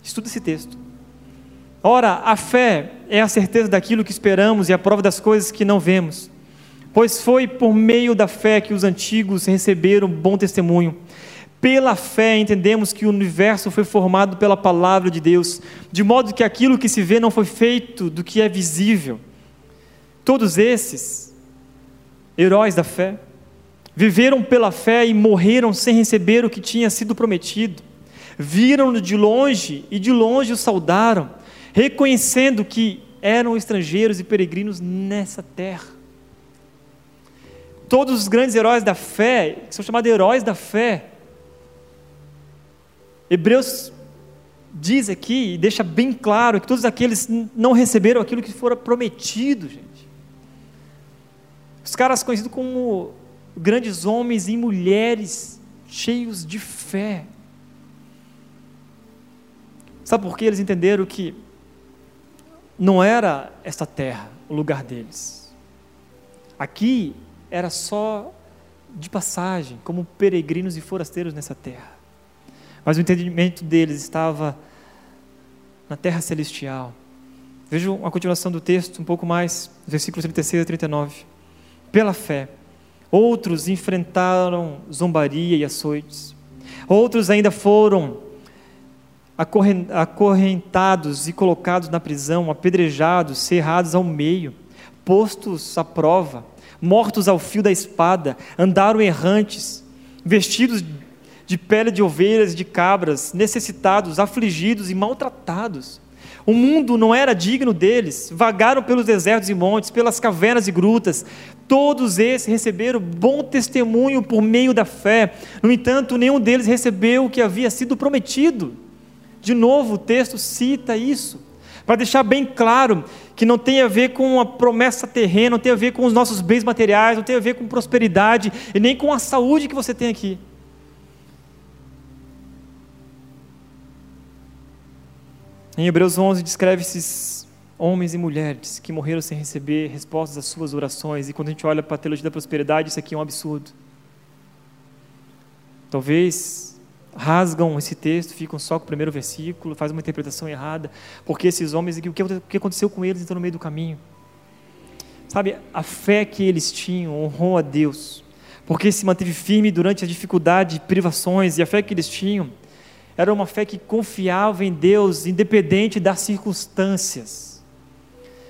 Speaker 1: Estuda esse texto. Ora, a fé é a certeza daquilo que esperamos e a prova das coisas que não vemos. Pois foi por meio da fé que os antigos receberam bom testemunho. Pela fé entendemos que o universo foi formado pela palavra de Deus, de modo que aquilo que se vê não foi feito do que é visível. Todos esses heróis da fé viveram pela fé e morreram sem receber o que tinha sido prometido viram-no de longe e de longe o saudaram, reconhecendo que eram estrangeiros e peregrinos nessa terra. Todos os grandes heróis da fé, que são chamados heróis da fé, Hebreus diz aqui e deixa bem claro que todos aqueles não receberam aquilo que fora prometido, gente. Os caras conhecidos como grandes homens e mulheres cheios de fé. Sabe por que eles entenderam que não era esta terra o lugar deles? Aqui era só de passagem, como peregrinos e forasteiros nessa terra. Mas o entendimento deles estava na terra celestial. Vejam a continuação do texto, um pouco mais, versículos 36 a 39. Pela fé, outros enfrentaram zombaria e açoites, outros ainda foram acorrentados e colocados na prisão, apedrejados, cerrados ao meio, postos à prova, mortos ao fio da espada, andaram errantes, vestidos de pele de ovelhas e de cabras, necessitados, afligidos e maltratados. O mundo não era digno deles, vagaram pelos desertos e montes, pelas cavernas e grutas. Todos esses receberam bom testemunho por meio da fé. No entanto, nenhum deles recebeu o que havia sido prometido. De novo, o texto cita isso, para deixar bem claro que não tem a ver com a promessa terrena, não tem a ver com os nossos bens materiais, não tem a ver com prosperidade e nem com a saúde que você tem aqui. Em Hebreus 11 descreve esses homens e mulheres que morreram sem receber respostas às suas orações. E quando a gente olha para a teologia da prosperidade, isso aqui é um absurdo. Talvez rasgam esse texto, ficam só com o primeiro versículo, fazem uma interpretação errada, porque esses homens, o que aconteceu com eles então no meio do caminho? Sabe, a fé que eles tinham honrou a Deus, porque se manteve firme durante a dificuldade, privações, e a fé que eles tinham era uma fé que confiava em Deus, independente das circunstâncias.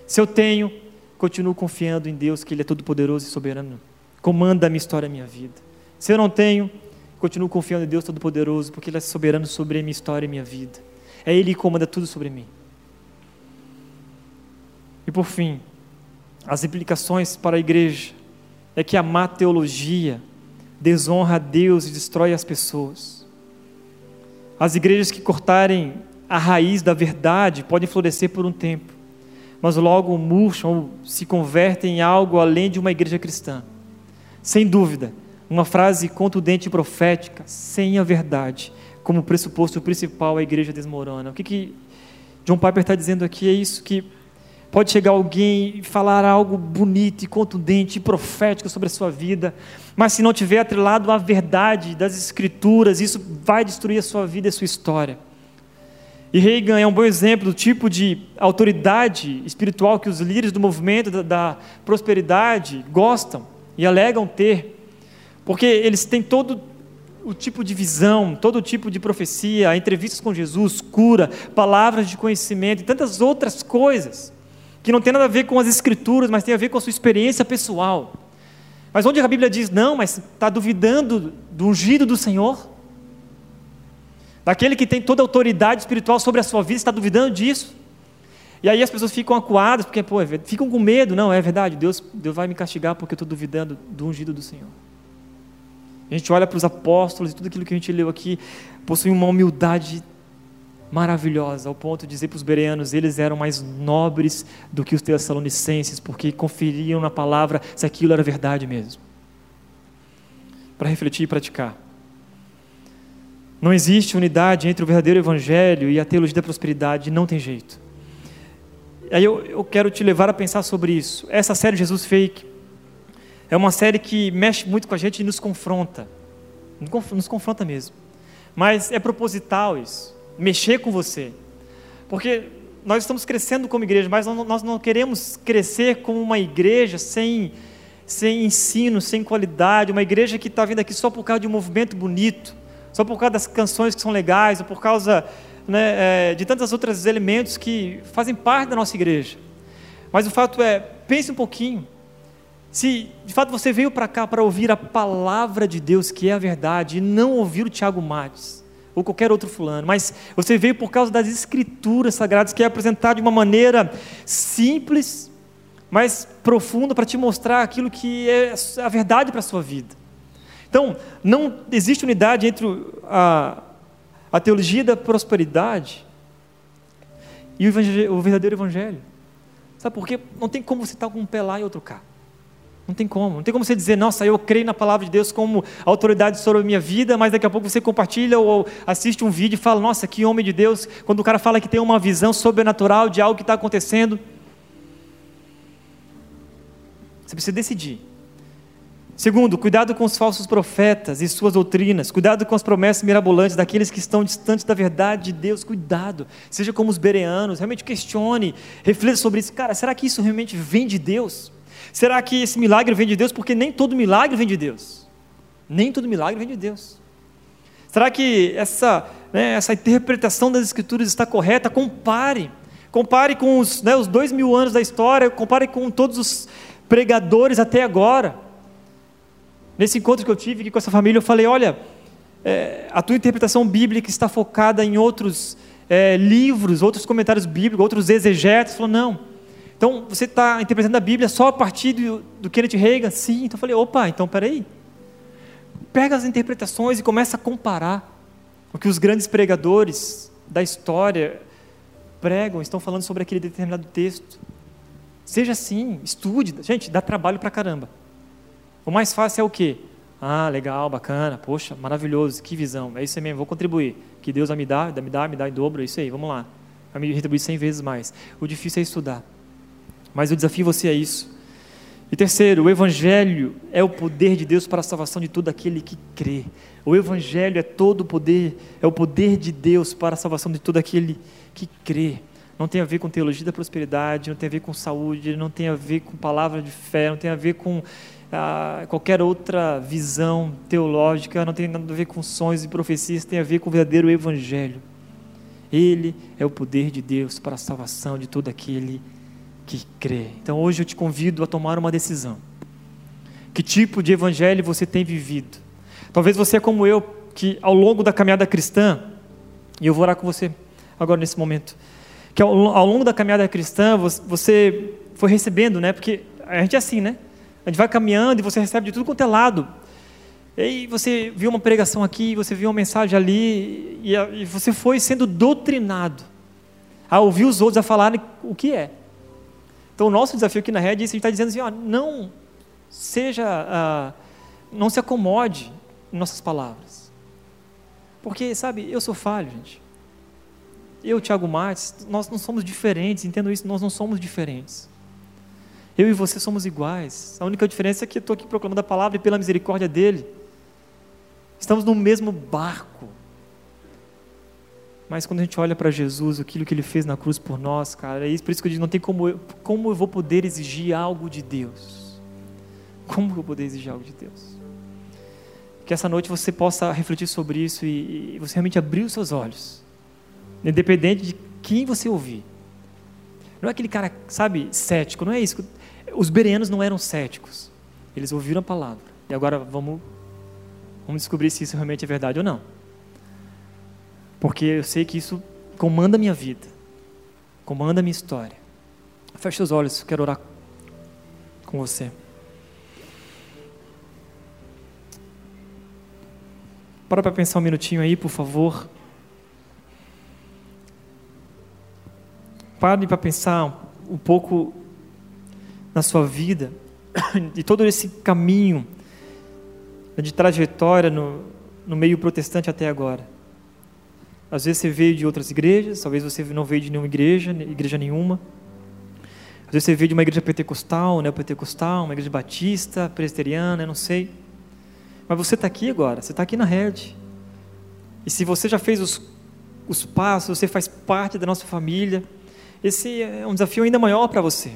Speaker 1: Se eu tenho, continuo confiando em Deus, que Ele é todo-poderoso e soberano. Comanda a minha história, a minha vida. Se eu não tenho, continuo confiando em Deus Todo-Poderoso, porque Ele é soberano sobre a minha história e a minha vida. É Ele que comanda tudo sobre mim. E por fim, as implicações para a igreja é que a má teologia desonra a Deus e destrói as pessoas. As igrejas que cortarem a raiz da verdade podem florescer por um tempo, mas logo murcham ou se convertem em algo além de uma igreja cristã. Sem dúvida, uma frase contundente e profética, sem a verdade, como pressuposto principal, a igreja desmorona. O que, que John Piper está dizendo aqui é isso: que pode chegar alguém e falar algo bonito e contundente e profético sobre a sua vida, mas se não tiver atrelado à verdade das Escrituras, isso vai destruir a sua vida e a sua história. E Reagan é um bom exemplo do tipo de autoridade espiritual que os líderes do movimento da, da prosperidade gostam e alegam ter, porque eles têm todo o tipo de visão, todo tipo de profecia, entrevistas com Jesus, cura, palavras de conhecimento e tantas outras coisas que não tem nada a ver com as escrituras, mas tem a ver com a sua experiência pessoal. Mas onde a Bíblia diz, não, mas está duvidando do ungido do Senhor? Daquele que tem toda a autoridade espiritual sobre a sua vida, está duvidando disso? E aí as pessoas ficam acuadas, porque pô, é ficam com medo. Não, é verdade, Deus, Deus vai me castigar porque eu estou duvidando do ungido do Senhor. A gente olha para os apóstolos e tudo aquilo que a gente leu aqui, possui uma humildade maravilhosa, ao ponto de dizer para os bereanos, eles eram mais nobres do que os tessalonicenses, porque conferiam na palavra se aquilo era verdade mesmo. Para refletir e praticar. Não existe unidade entre o verdadeiro evangelho e a teologia da prosperidade, não tem jeito. Aí eu, eu quero te levar a pensar sobre isso. Essa série Jesus Fake é uma série que mexe muito com a gente e nos confronta. Nos confronta mesmo. Mas é proposital isso mexer com você. Porque nós estamos crescendo como igreja, mas nós não queremos crescer como uma igreja sem, sem ensino, sem qualidade, uma igreja que está vindo aqui só por causa de um movimento bonito, só por causa das canções que são legais, ou por causa né, é, de tantos outros elementos que fazem parte da nossa igreja. Mas o fato é, pense um pouquinho, se de fato você veio para cá para ouvir a palavra de Deus, que é a verdade, e não ouvir o Tiago Matos, ou qualquer outro fulano, mas você veio por causa das escrituras sagradas, que é apresentado de uma maneira simples, mas profunda para te mostrar aquilo que é a verdade para a sua vida. Então, não existe unidade entre a, a teologia da prosperidade e o, o verdadeiro evangelho. Sabe por quê? Não tem como você estar com um pé lá e outro cá. Não tem como. Não tem como você dizer, nossa, eu creio na palavra de Deus como autoridade sobre a minha vida, mas daqui a pouco você compartilha ou assiste um vídeo e fala, nossa, que homem de Deus. Quando o cara fala que tem uma visão sobrenatural de algo que está acontecendo. Você precisa decidir. Segundo, cuidado com os falsos profetas e suas doutrinas. Cuidado com as promessas mirabolantes daqueles que estão distantes da verdade de Deus. Cuidado. Seja como os bereanos. Realmente questione, reflita sobre isso. Cara, será que isso realmente vem de Deus? Será que esse milagre vem de Deus? Porque nem todo milagre vem de Deus. Nem todo milagre vem de Deus. Será que essa, né, essa interpretação das Escrituras está correta? Compare. Compare com os, né, os dois mil anos da história, compare com todos os pregadores até agora. Nesse encontro que eu tive aqui com essa família, eu falei: olha, é, a tua interpretação bíblica está focada em outros é, livros, outros comentários bíblicos, outros exegetas. Falou: não. Então você está interpretando a Bíblia só a partir do, do Kenneth Reagan? Sim. Então eu falei: opa, então peraí. Pega as interpretações e começa a comparar o que os grandes pregadores da história pregam, estão falando sobre aquele determinado texto. Seja assim, estude. Gente, dá trabalho para caramba. O mais fácil é o quê? Ah, legal, bacana, poxa, maravilhoso, que visão. É isso mesmo, vou contribuir. Que Deus me dar, me dá, me dá em dobro, é isso aí, vamos lá. Vai me retribuir cem vezes mais. O difícil é estudar. Mas eu desafio você a isso. E terceiro, o Evangelho é o poder de Deus para a salvação de todo aquele que crê. O Evangelho é todo o poder, é o poder de Deus para a salvação de todo aquele que crê. Não tem a ver com teologia da prosperidade, não tem a ver com saúde, não tem a ver com palavra de fé, não tem a ver com qualquer outra visão teológica, não tem nada a ver com sonhos e profecias, tem a ver com o verdadeiro Evangelho. Ele é o poder de Deus para a salvação de todo aquele que crê. Então hoje eu te convido a tomar uma decisão. Que tipo de evangelho você tem vivido? Talvez você é como eu, que ao longo da caminhada cristã, e eu vou orar com você agora nesse momento, que ao, ao longo da caminhada cristã você foi recebendo, né? Porque a gente é assim, né? A gente vai caminhando e você recebe de tudo quanto é lado. E você viu uma pregação aqui, você viu uma mensagem ali, e, e você foi sendo doutrinado a ouvir os outros a falarem o que é. Então, o nosso desafio aqui na rede é isso, a gente está dizendo assim, ó, não seja, ah, não se acomode em nossas palavras. Porque, sabe, eu sou falho, gente. Eu, Tiago Matos, nós não somos diferentes, entendo isso, nós não somos diferentes. Eu e você somos iguais. A única diferença é que eu estou aqui proclamando a palavra e pela misericórdia dele. Estamos no mesmo barco. Mas quando a gente olha para Jesus, aquilo que ele fez na cruz por nós, cara, é isso, por isso que eu digo, não tem como eu, como eu vou poder exigir algo de Deus. Como eu vou poder exigir algo de Deus? Que essa noite você possa refletir sobre isso e, e você realmente abrir os seus olhos. Independente de quem você ouvir. Não é aquele cara, sabe, cético, não é isso. Os bereanos não eram céticos. Eles ouviram a palavra. E agora vamos, vamos descobrir se isso realmente é verdade ou não porque eu sei que isso comanda a minha vida, comanda a minha história. Feche os olhos, quero orar com você. Para para pensar um minutinho aí, por favor. Pare para pensar um pouco na sua vida, de todo esse caminho de trajetória no, no meio protestante até agora. Às vezes você veio de outras igrejas, talvez você não veio de nenhuma igreja, igreja nenhuma. Às vezes você veio de uma igreja pentecostal, neopentecostal, uma igreja batista, presbiteriana, não sei. Mas você está aqui agora, você está aqui na rede. E se você já fez os, os passos, você faz parte da nossa família, esse é um desafio ainda maior para você.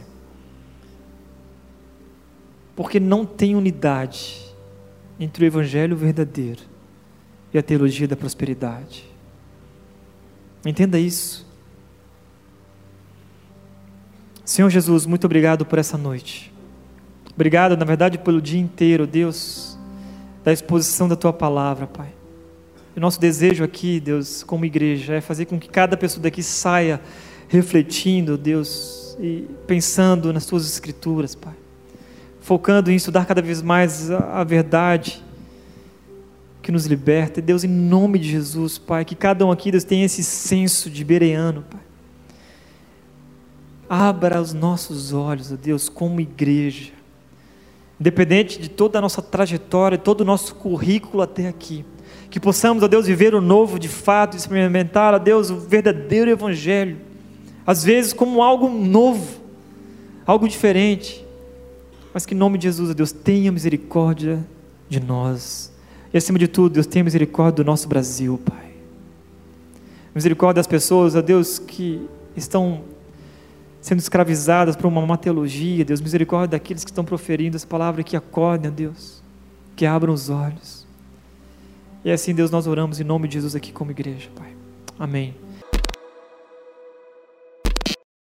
Speaker 1: Porque não tem unidade entre o evangelho verdadeiro e a teologia da prosperidade. Entenda isso. Senhor Jesus, muito obrigado por essa noite. Obrigado, na verdade, pelo dia inteiro, Deus, da exposição da tua palavra, Pai. O nosso desejo aqui, Deus, como igreja, é fazer com que cada pessoa daqui saia refletindo, Deus, e pensando nas tuas escrituras, Pai. Focando em estudar cada vez mais a verdade que nos liberta. Deus, em nome de Jesus, Pai, que cada um aqui, Deus, tenha esse senso de bereano, Pai. Abra os nossos olhos, ó Deus, como igreja. Independente de toda a nossa trajetória, todo o nosso currículo até aqui. Que possamos, ó Deus, viver o novo de fato, experimentar, ó Deus, o verdadeiro Evangelho. Às vezes como algo novo, algo diferente. Mas que em nome de Jesus, Deus, tenha misericórdia de nós. E acima de tudo, Deus, tenha misericórdia do nosso Brasil, Pai. Misericórdia das pessoas, ó Deus, que estão sendo escravizadas por uma má teologia, Deus, misericórdia daqueles que estão proferindo essa palavra que acordem, Deus, que abram os olhos. E assim, Deus, nós oramos em nome de Jesus aqui como igreja, Pai. Amém.